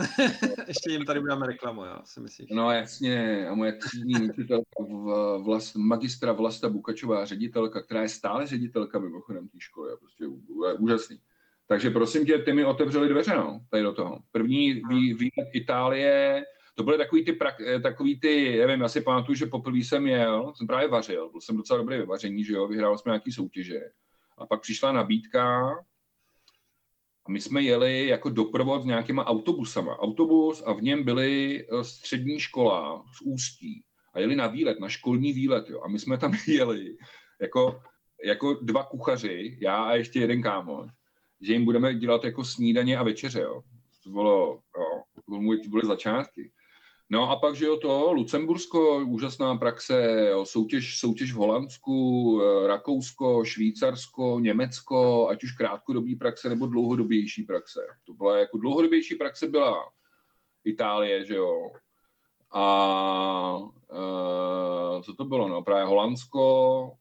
*laughs* Ještě jim tady uděláme reklamu, já si myslím. No jasně, a moje třídní učitelka v vlast, magistra Vlasta Bukačová, ředitelka, která je stále ředitelka mimochodem té školy, prostě je úžasný. Takže prosím tě, ty mi otevřeli dveře, no, tady do toho. První výlet Itálie, to byly takový ty, prak, eh, takový ty, nevím, já si pamatuju, že poprvé jsem jel, jsem právě vařil, byl jsem docela dobrý ve vaření, že jo, vyhrál jsme nějaký soutěže. A pak přišla nabídka my jsme jeli jako doprovod s nějakýma autobusama. Autobus a v něm byly eh, střední škola z Ústí a jeli na výlet, na školní výlet, jo. A my jsme tam *laughs* jeli jako, jako dva kuchaři, já a ještě jeden kámoš, že jim budeme dělat jako snídaně a večeře, jo. To bylo, jo, byly, to byly začátky. No a pak, že jo, to Lucembursko, úžasná praxe, jo, soutěž, soutěž v Holandsku, eh, Rakousko, Švýcarsko, Německo, ať už krátkodobý praxe nebo dlouhodobější praxe. To byla jako dlouhodobější praxe byla Itálie, že jo. A uh, co to bylo, no, právě Holandsko,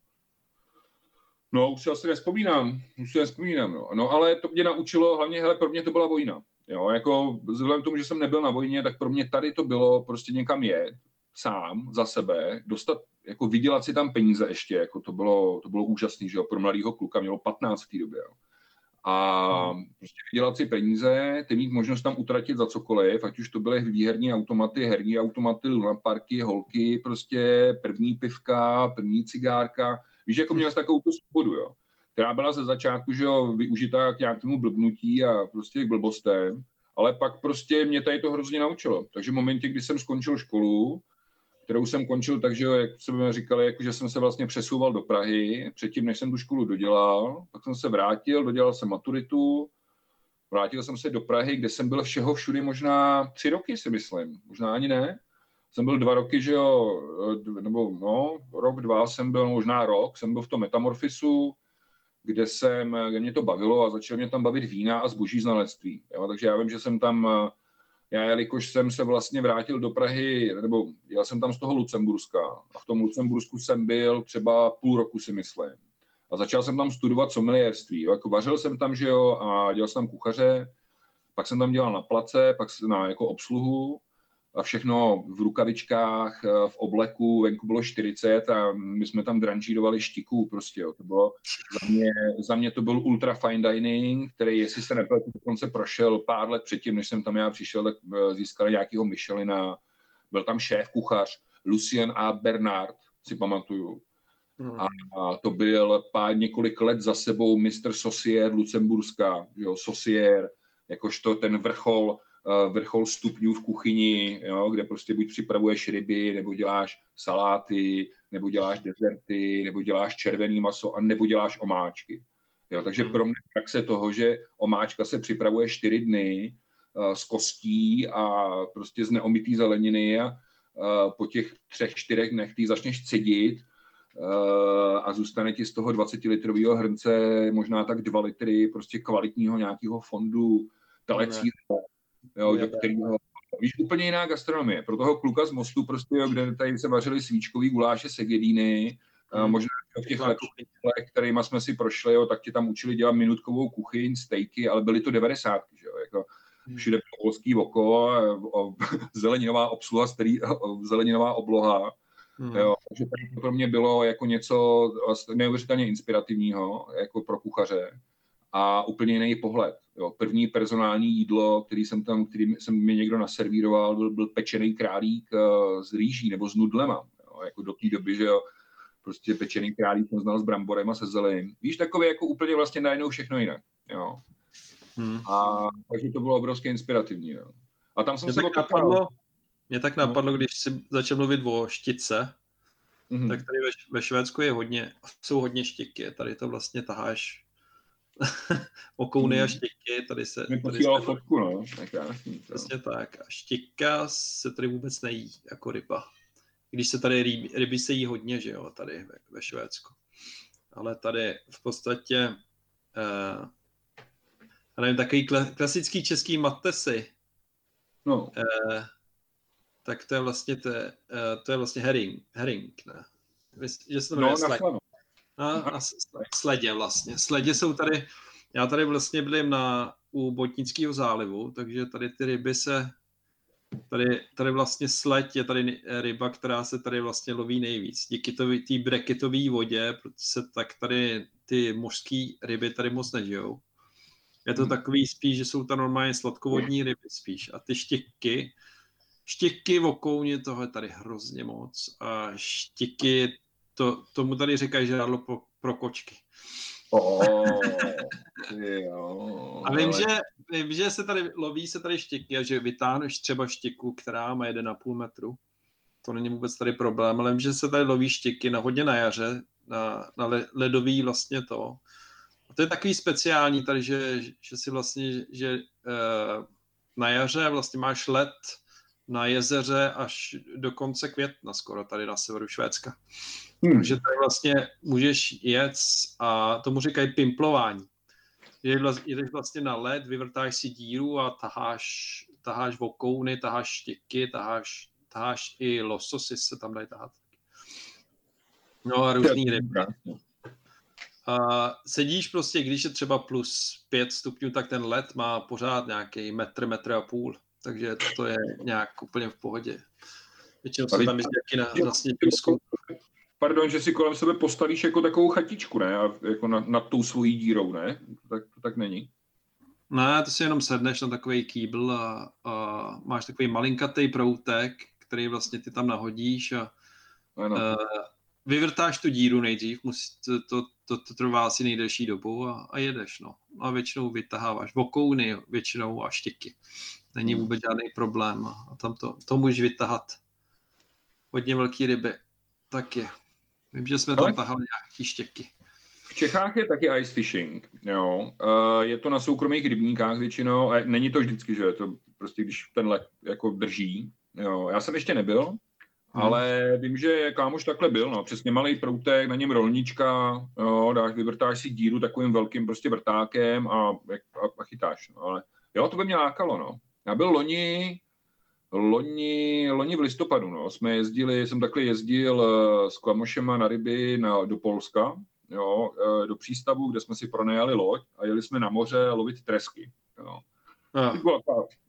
No, už si asi nespomínám, už si nespomínám, no. no. ale to mě naučilo, hlavně, hele, pro mě to byla vojna. Jo, jako vzhledem k tomu, že jsem nebyl na vojně, tak pro mě tady to bylo prostě někam jet, sám, za sebe, dostat, jako vydělat si tam peníze ještě, jako to bylo, to bylo úžasný, že jo, pro mladého kluka, mělo 15 v té době, jo. A hmm. prostě vydělat si peníze, ty mít možnost tam utratit za cokoliv, ať už to byly výherní automaty, herní automaty, lunaparky, holky, prostě první pivka, první cigárka, víš, jako měl takovou tu svobodu, jo která byla ze začátku že jo, využitá k nějakému blbnutí a prostě k blbostem, ale pak prostě mě tady to hrozně naučilo. Takže v momentě, kdy jsem skončil školu, kterou jsem končil takže jak jsme říkali, jako, že jsem se vlastně přesouval do Prahy, předtím, než jsem tu školu dodělal, pak jsem se vrátil, dodělal jsem maturitu, vrátil jsem se do Prahy, kde jsem byl všeho všudy možná tři roky, si myslím, možná ani ne. Jsem byl dva roky, že jo, nebo no, rok, dva jsem byl, možná rok, jsem byl v tom metamorfisu, kde, jsem, kde mě to bavilo a začalo mě tam bavit vína a zboží znalectví. Jo? Takže já vím, že jsem tam, já jelikož jsem se vlastně vrátil do Prahy, nebo já jsem tam z toho Lucemburska a v tom Lucembursku jsem byl třeba půl roku si myslím. A začal jsem tam studovat sommelierství. Jo? Jako vařil jsem tam, že jo, a dělal jsem tam kuchaře, pak jsem tam dělal na place, pak na jako obsluhu všechno v rukavičkách, eh, v obleku, venku bylo 40 a my jsme tam dranžírovali štiku prostě, jo. To bylo, za mě, za mě to byl ultra fine dining, který, jestli se nepletu, dokonce prošel pár let předtím, než jsem tam já přišel, tak eh, získal nějakýho Michelina, byl tam šéf kuchař, Lucien a Bernard, si pamatuju. Hmm. A, to byl pár několik let za sebou mistr Saucier Lucemburska, jo, Saucier, jakožto ten vrchol vrchol stupňů v kuchyni, jo, kde prostě buď připravuješ ryby, nebo děláš saláty, nebo děláš dezerty, nebo děláš červený maso, a nebo děláš omáčky. Jo, takže hmm. pro mě praxe toho, že omáčka se připravuje čtyři dny uh, z kostí a prostě z neomytý zeleniny a uh, po těch třech, čtyřech dnech ty začneš cedit uh, a zůstane ti z toho 20-litrového hrnce možná tak 2 litry prostě kvalitního nějakého fondu telecí jo, do kterého Víš, úplně jiná gastronomie. Pro toho kluka z Mostu, prostě, jo, kde tady se vařili svíčkový guláše segedíny, hmm. možná v těch lepších, kterými jsme si prošli, jo, tak ti tam učili dělat minutkovou kuchyň, stejky, ale byly to 90. Že jo, jako hmm. všude polský oko, o, *laughs* zeleninová obsluha, starý, o, *laughs* zeleninová obloha. Hmm. Jo, takže to pro mě bylo jako něco neuvěřitelně inspirativního, jako pro kuchaře a úplně jiný pohled. Jo. První personální jídlo, který jsem tam, který jsem mi někdo naservíroval, byl, byl pečený králík uh, z rýží nebo s nudlema. Jo. Jako do té doby, že jo, prostě pečený králík jsem znal s bramborem a se zelením. Víš, takové jako úplně vlastně najednou všechno jinak. Jo. Hmm. A takže to bylo obrovské inspirativní. Jo. A tam jsem mě se tak napadlo, mě tak napadlo, no. když si začal mluvit o štice, mm-hmm. tak tady ve, ve Švédsku je hodně, jsou hodně štiky. Tady to vlastně taháš *laughs* okouny hmm. a štěky, tady se... Mi posílal fotku, no, tak Přesně tak. A štěka se tady vůbec nejí jako ryba. Když se tady ryby, ryby se jí hodně, že jo, tady ve, ve Švédsku. Ale tady v podstatě uh, nevím, takový klasický český matesy. No. Uh, tak to je vlastně, to je, uh, to je vlastně herring, herring, ne? Že se to no, na a, a sledě vlastně. Sledě jsou tady, já tady vlastně byl na, u Botnického zálivu, takže tady ty ryby se, tady, tady vlastně sled je tady ryba, která se tady vlastně loví nejvíc. Díky té breketové vodě, protože se tak tady ty mořské ryby tady moc nežijou. Je to hmm. takový spíš, že jsou to normálně sladkovodní ryby spíš. A ty štěky, Štěky v okouně, toho je tady hrozně moc. A štěky, to, tomu tady říkají žrádlo pro, pro kočky. Oh, *laughs* jo, a vím, ale... že, vím, že se tady loví se tady štěky a že vytáhneš třeba štěku, která má 1,5 metru. To není vůbec tady problém, ale vím, že se tady loví štěky na hodně na jaře, na, na ledový vlastně to. A to je takový speciální tady, že, že si vlastně, že uh, na jaře vlastně máš led na jezeře až do konce května skoro tady na severu Švédska. Hmm. Takže tady vlastně můžeš jet a tomu říkají pimplování. Jdeš vlastně na led, vyvrtáš si díru a taháš, taháš vokouny, taháš štěky, taháš, taháš i lososy se tam dají tahat. No a různý ryby. A sedíš prostě, když je třeba plus pět stupňů, tak ten led má pořád nějaký metr, metr a půl. Takže to je nějak úplně v pohodě. Většinou se tam jezdí na, na sněžku. Pardon, že si kolem sebe postavíš jako takovou chatičku, ne? A jako nad, nad tou svojí dírou, ne? Tak, to tak není. Ne, to si jenom sedneš na takový kýbl a, a máš takový malinkatý proutek, který vlastně ty tam nahodíš a ano. Uh, vyvrtáš tu díru nejdřív, musí, to, to, to, to trvá asi nejdelší dobu a, a jedeš, no. A většinou vytaháváš vokouny většinou a štěky. Není hmm. vůbec žádný problém a tam to, to můžeš vytahat. Hodně velký ryby. Tak je. Vím, že jsme tam tahali nějaký štěky. V Čechách je taky ice fishing, jo. Uh, je to na soukromých rybníkách většinou, a není to vždycky, že je to prostě, když ten let jako drží, jo. Já jsem ještě nebyl, hmm. ale vím, že kámoš takhle byl, no, přesně malý proutek, na něm rolnička, jo, dáš, vyvrtáš si díru takovým velkým prostě vrtákem a, a, a chytáš, no, ale jo, to by mě lákalo, no. Já byl loni, loni, loni v listopadu, no, jsme jezdili, jsem takhle jezdil eh, s Klamošema na ryby na, do Polska, jo, eh, do přístavu, kde jsme si pronajali loď a jeli jsme na moře lovit tresky. Jo.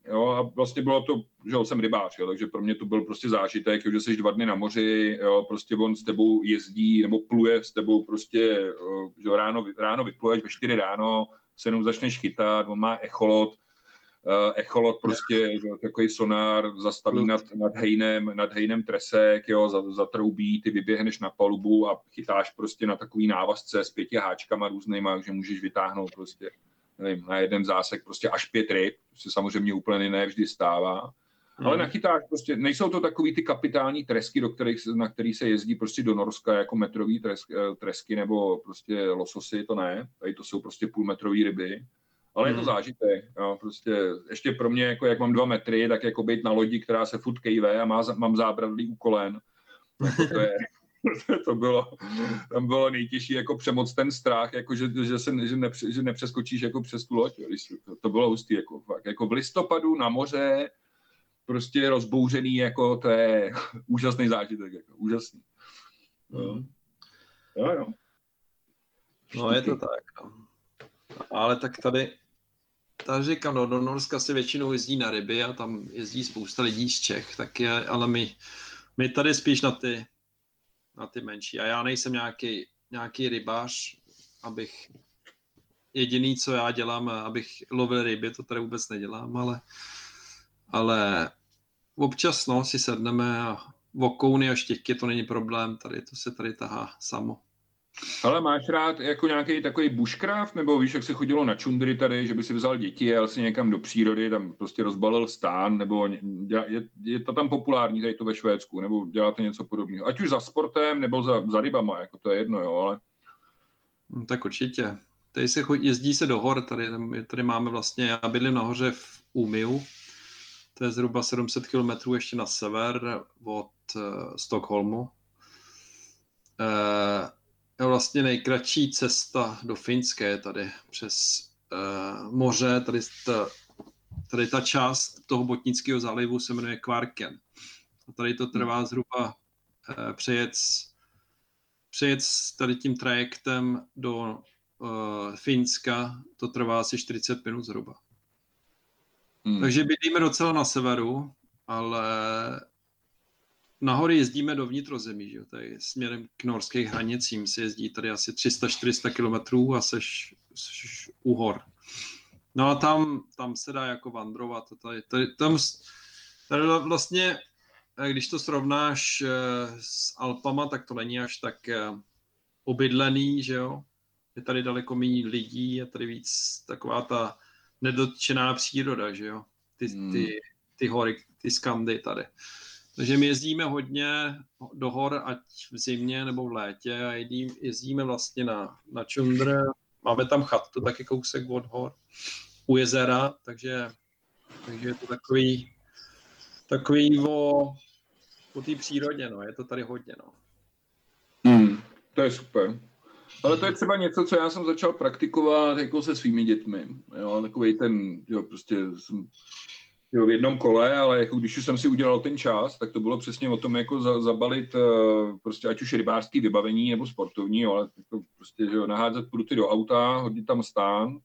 jo, a vlastně bylo to, že jsem rybář, jo, takže pro mě to byl prostě zážitek, že jsi dva dny na moři, jo, prostě on s tebou jezdí nebo pluje s tebou prostě, eh, že ráno, ráno vypluješ ve čtyři ráno, se jenom začneš chytat, on má echolot, echolot prostě, že, takový sonár zastaví nad, nad, hejnem, nad hejnem tresek, jo, zatroubí, ty vyběhneš na palubu a chytáš prostě na takový návazce s pěti háčkama různýma, že můžeš vytáhnout prostě nevím, na jeden zásek prostě až pět ryb, se samozřejmě úplně ne vždy stává. Hmm. Ale nachytáš prostě, nejsou to takový ty kapitální tresky, do kterých, na který se jezdí prostě do Norska jako metrový tresky, eh, tresky nebo prostě lososy, to ne. Tady to jsou prostě půlmetrový ryby. Ale hmm. je to hmm. zážitek. Jo, prostě ještě pro mě, jako jak mám dva metry, tak jako být na lodi, která se furt kejve a má, mám zábradlí u kolen. Jako to, je, *laughs* to bylo, tam bylo nejtěžší jako přemoc ten strach, jako že, že, se, že, nepře, že nepřeskočíš jako přes tu loď. To, to bylo hustý, jako, fakt, jako v listopadu na moře, prostě rozbouřený, jako to je *laughs* úžasný zážitek, jako, úžasný. Jo. Hmm. Jo, jo. No je to tak, no. Ale tak tady, tady říkám, no, do Norska se většinou jezdí na ryby a tam jezdí spousta lidí z Čech, tak je, ale my, my tady spíš na ty, na ty menší. A já nejsem nějaký, nějaký rybář, abych jediný, co já dělám, abych lovil ryby, to tady vůbec nedělám, ale, ale občas no, si sedneme a vokouny a štěky, to není problém, tady to se tady tahá samo. Ale máš rád jako nějaký takový bushcraft, nebo víš, jak se chodilo na čundry tady, že by si vzal děti a jel si někam do přírody, tam prostě rozbalil stán, nebo je, je to tam populární tady to ve Švédsku, nebo děláte něco podobného. Ať už za sportem, nebo za, za rybama, jako to je jedno, jo, ale... No, tak určitě. Tady se chodí, jezdí se do hor, tady, tady máme vlastně, já bydlím nahoře v Umiu, to je zhruba 700 km ještě na sever od uh, Stockholmu. Uh, vlastně nejkratší cesta do Finské je tady přes uh, moře, tady ta, tady ta část toho botnického zálivu se jmenuje Kvarken. A tady to trvá zhruba uh, přejet, přejet tady tím trajektem do uh, Finska, to trvá asi 40 minut zhruba. Hmm. Takže bydlíme docela na severu, ale nahory jezdíme do vnitrozemí, že tady směrem k norských hranicím se jezdí tady asi 300-400 kilometrů a seš, seš u hor. No a tam, tam se dá jako vandrovat. Tady, tady, tam Tady vlastně, eh, když to srovnáš s Alpama, tak to není až tak obydlený, že jo? Je tady daleko méně lidí, je tady víc taková ta nedotčená příroda, že jo? Ty, hmm. ty, ty hory, ty skandy tady. Takže my jezdíme hodně do hor, ať v zimě nebo v létě a jezdíme vlastně na, na čundr. Máme tam chatu, taky kousek od hor, u jezera, takže, takže je to takový, takový o, o té přírodě, no. je to tady hodně. No. Hmm, to je super. Ale to je třeba něco, co já jsem začal praktikovat jako se svými dětmi. Jo, takový ten, jo, prostě jsem jo, v jednom kole, ale jako když už jsem si udělal ten čas, tak to bylo přesně o tom, jako za, zabalit uh, prostě ať už rybářský vybavení nebo sportovní, jo, ale jako prostě že jo, naházet pruty do auta, hodit tam stán,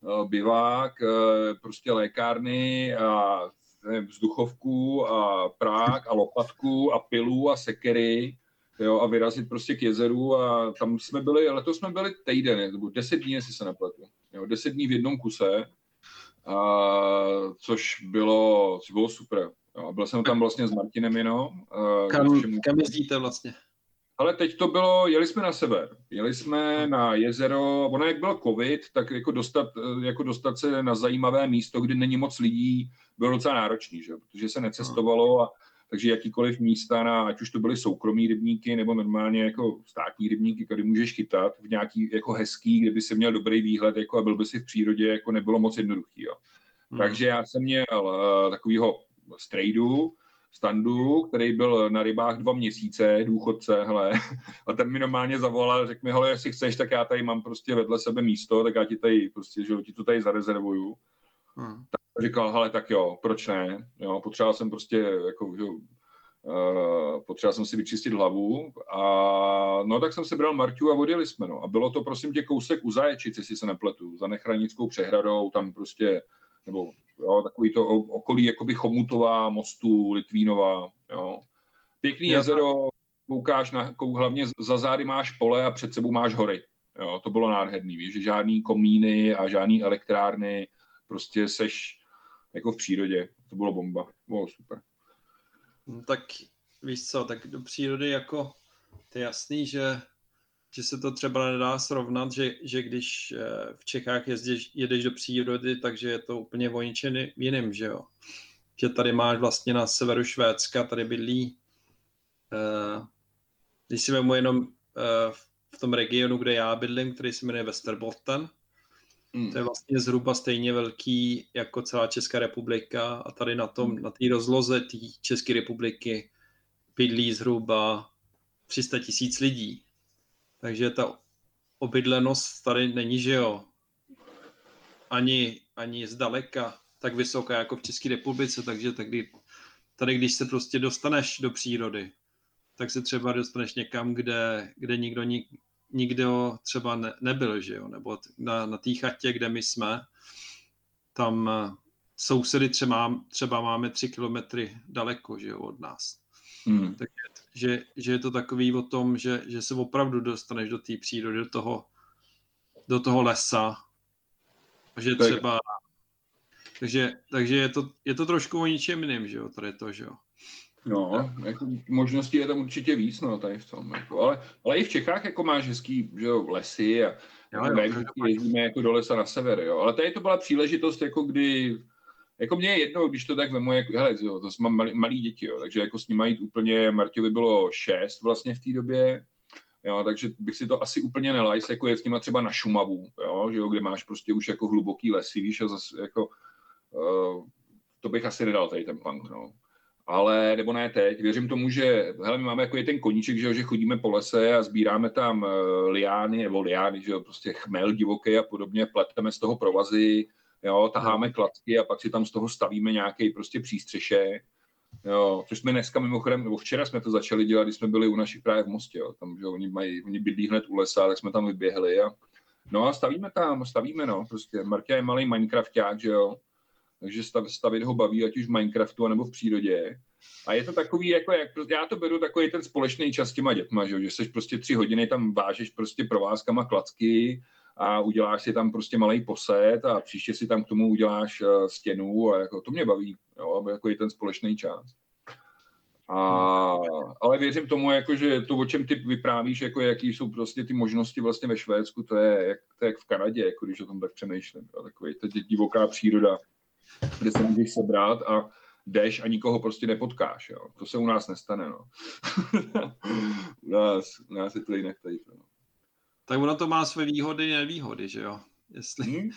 uh, bivák, uh, prostě lékárny a nevím, vzduchovku a prák a lopatku a pilu a sekery jo, a vyrazit prostě k jezeru a tam jsme byli, letos jsme byli týden, nebo deset dní, jestli se nepletu. Jo, deset dní v jednom kuse, a, což bylo, což bylo super. Jo, byl jsem tam vlastně s Martinem jenom. Kam, kam jezdíte vlastně? Ale teď to bylo, jeli jsme na sever, jeli jsme na jezero, ono jak byl covid, tak jako dostat, jako dostat se na zajímavé místo, kde není moc lidí, bylo docela náročný, že? protože se necestovalo a takže jakýkoliv místa, na, ať už to byly soukromí rybníky nebo normálně jako státní rybníky, kde můžeš chytat v nějaký jako hezký, kde by si měl dobrý výhled jako a byl by si v přírodě, jako nebylo moc jednoduchý. Jo. Hmm. Takže já jsem měl uh, takovýho strejdu, standu, který byl na rybách dva měsíce, důchodce, hele, *laughs* a ten mi normálně zavolal, řekl mi, hele, jestli chceš, tak já tady mám prostě vedle sebe místo, tak já ti tady prostě, že ti to tady zarezervuju. Hmm. Tak říkal, hele, tak jo, proč ne? Jo, potřeboval jsem prostě, jako, že, uh, potřeboval jsem si vyčistit hlavu a no tak jsem si bral Marťu a odjeli jsme, no. A bylo to, prosím tě, kousek u Zaječic, jestli se nepletu, za Nechranickou přehradou, tam prostě, nebo jo, takový to okolí, jakoby Chomutová, Mostu, Litvínová, jo. Pěkný Já, jezero, koukáš na, kou, hlavně za zády máš pole a před sebou máš hory. Jo, to bylo nádherný, víš, že žádný komíny a žádný elektrárny, prostě seš jako v přírodě. To bylo bomba. Bylo super. No, tak víš co, tak do přírody jako to je jasný, že, že se to třeba nedá srovnat, že, že když eh, v Čechách jezdíš, jedeš do přírody, takže je to úplně o jiným, že jo. Že tady máš vlastně na severu Švédska, tady bydlí, uh, když si vemu jenom uh, v tom regionu, kde já bydlím, který se jmenuje Westerbotten, Hmm. To je vlastně zhruba stejně velký jako celá Česká republika a tady na tom, hmm. na té rozloze té České republiky bydlí zhruba 300 tisíc lidí. Takže ta obydlenost tady není, že jo, ani, ani zdaleka tak vysoká jako v České republice, takže tady, tady když se prostě dostaneš do přírody, tak se třeba dostaneš někam, kde, kde nikdo nik, nikdo třeba ne, nebyl, že jo, nebo na, na té chatě, kde my jsme, tam eh, sousedy třeba, třeba máme tři kilometry daleko, že jo, od nás. Hmm. Takže že, že je to takový o tom, že, že se opravdu dostaneš do té přírody, do toho, do toho lesa, že třeba takže, takže je, to, je to trošku o ničem jiným, že jo, tady to, že jo. No, jako možností je tam určitě víc, no, tady v tom, jako, ale, ale i v Čechách jako máš hezký, že jo, lesy a jo, jo, jezdíme jako do lesa na sever, jo, ale tady to byla příležitost, jako kdy, jako mě je jedno, když to tak vemu, jako, hele, jo, to mám malý, malý děti, jo, takže jako s nimi jít úplně, Marťovi bylo šest vlastně v té době, jo, takže bych si to asi úplně nelajs, jako je s nima třeba na Šumavu, jo, že jo, kde máš prostě už jako hluboký lesy, víš, a zase jako, uh, to bych asi nedal tady ten punk, no ale nebo ne teď. Věřím tomu, že hele, my máme jako je ten koníček, že, že chodíme po lese a sbíráme tam uh, liány nebo liány, že jo, prostě chmel divoký a podobně, pleteme z toho provazy, jo, taháme klacky a pak si tam z toho stavíme nějaký prostě přístřeše, jo, což jsme dneska mimochodem, nebo včera jsme to začali dělat, když jsme byli u našich právě v Mostě, jo, tam, že oni, mají, oni bydlí hned u lesa, tak jsme tam vyběhli a no a stavíme tam, stavíme, no, prostě Marta je malý Minecrafták, že jo, takže stav, stavit ho baví, ať už v Minecraftu, nebo v přírodě. A je to takový, jako jak, já to beru takový ten společný čas s těma dětma, že, že seš prostě tři hodiny tam vážeš prostě provázkama klacky a uděláš si tam prostě malý poset a příště si tam k tomu uděláš uh, stěnu a jako to mě baví, jo, jako i ten společný čas. A, ale věřím tomu, jako, že to, o čem ty vyprávíš, jako jaký jsou prostě ty možnosti vlastně ve Švédsku, to je jak, to je jak v Kanadě, jako když o tom tak přemýšlím. Takový ta divoká příroda, kde se můžeš sebrat a jdeš a nikoho prostě nepotkáš. Jo. To se u nás nestane. No. u, nás, u nás je to jinak tady. No. Tak ono to má své výhody a nevýhody, že jo? Jestli, hmm?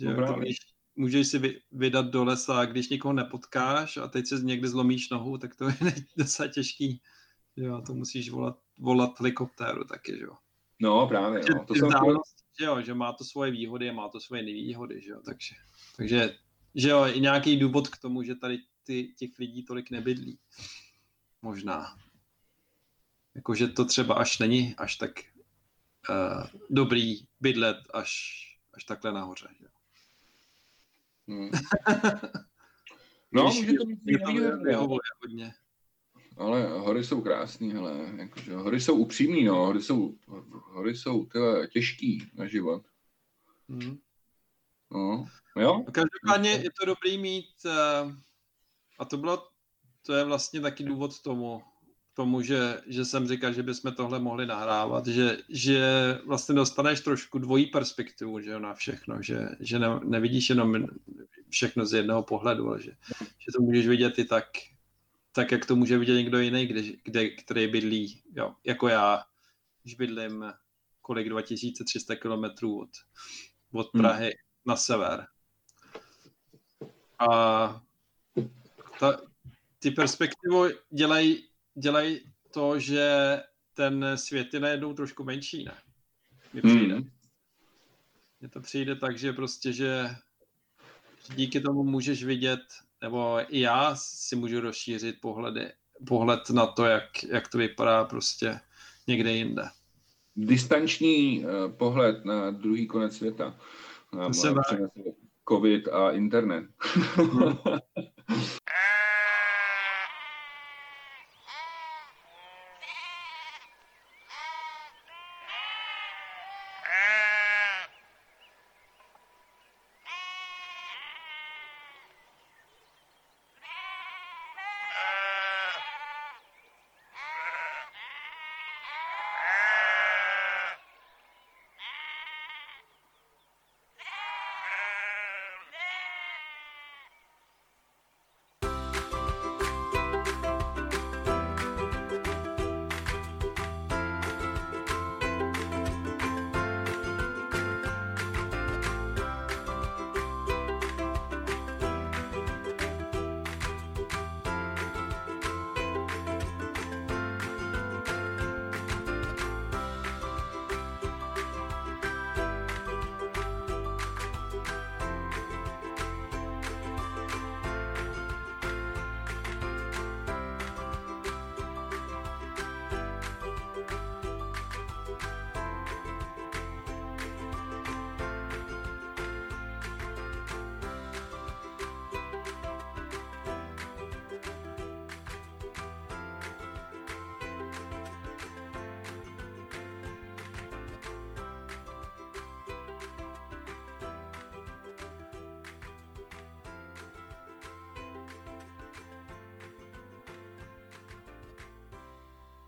že no, to, když, můžeš si vydat do lesa, když nikoho nepotkáš a teď se někde zlomíš nohu, tak to *laughs* je docela těžký. Jo, to musíš volat, volat helikoptéru taky, že jo. No, právě, no. To jsem že jo, že má to svoje výhody a má to svoje nevýhody, že jo, takže, takže že jo, i nějaký důvod k tomu, že tady ty, těch lidí tolik nebydlí. Možná. Jakože to třeba až není až tak uh, dobrý bydlet až, až takhle nahoře. Že? Hmm. *laughs* no, může to být hodně. Ale hory jsou krásný, hele, jakože, hory jsou upřímný, no, hory jsou, hory jsou tyhle, těžký na život. Hmm. No, jo. Každopádně je to dobrý mít, uh, a to bylo, to je vlastně taky důvod tomu, tomu, že, že jsem říkal, že bychom tohle mohli nahrávat, že, že vlastně dostaneš trošku dvojí perspektivu že na všechno, že, že ne, nevidíš jenom všechno z jednoho pohledu, ale že, že to můžeš vidět i tak, tak, jak to může vidět někdo jiný, kde, kde, který bydlí, jo, jako já, když bydlím kolik 2300 kilometrů od, od hmm. Prahy hmm. Na sever. A ta, ty perspektivy dělají dělají to, že ten svět je najednou trošku menší, ne? Mně přijde. Hmm. Mně to přijde tak, že prostě, že díky tomu můžeš vidět, nebo i já si můžu rozšířit pohledy, pohled na to, jak, jak to vypadá prostě někde jinde. Distanční uh, pohled na druhý konec světa. Na, se COVID a internet. *laughs*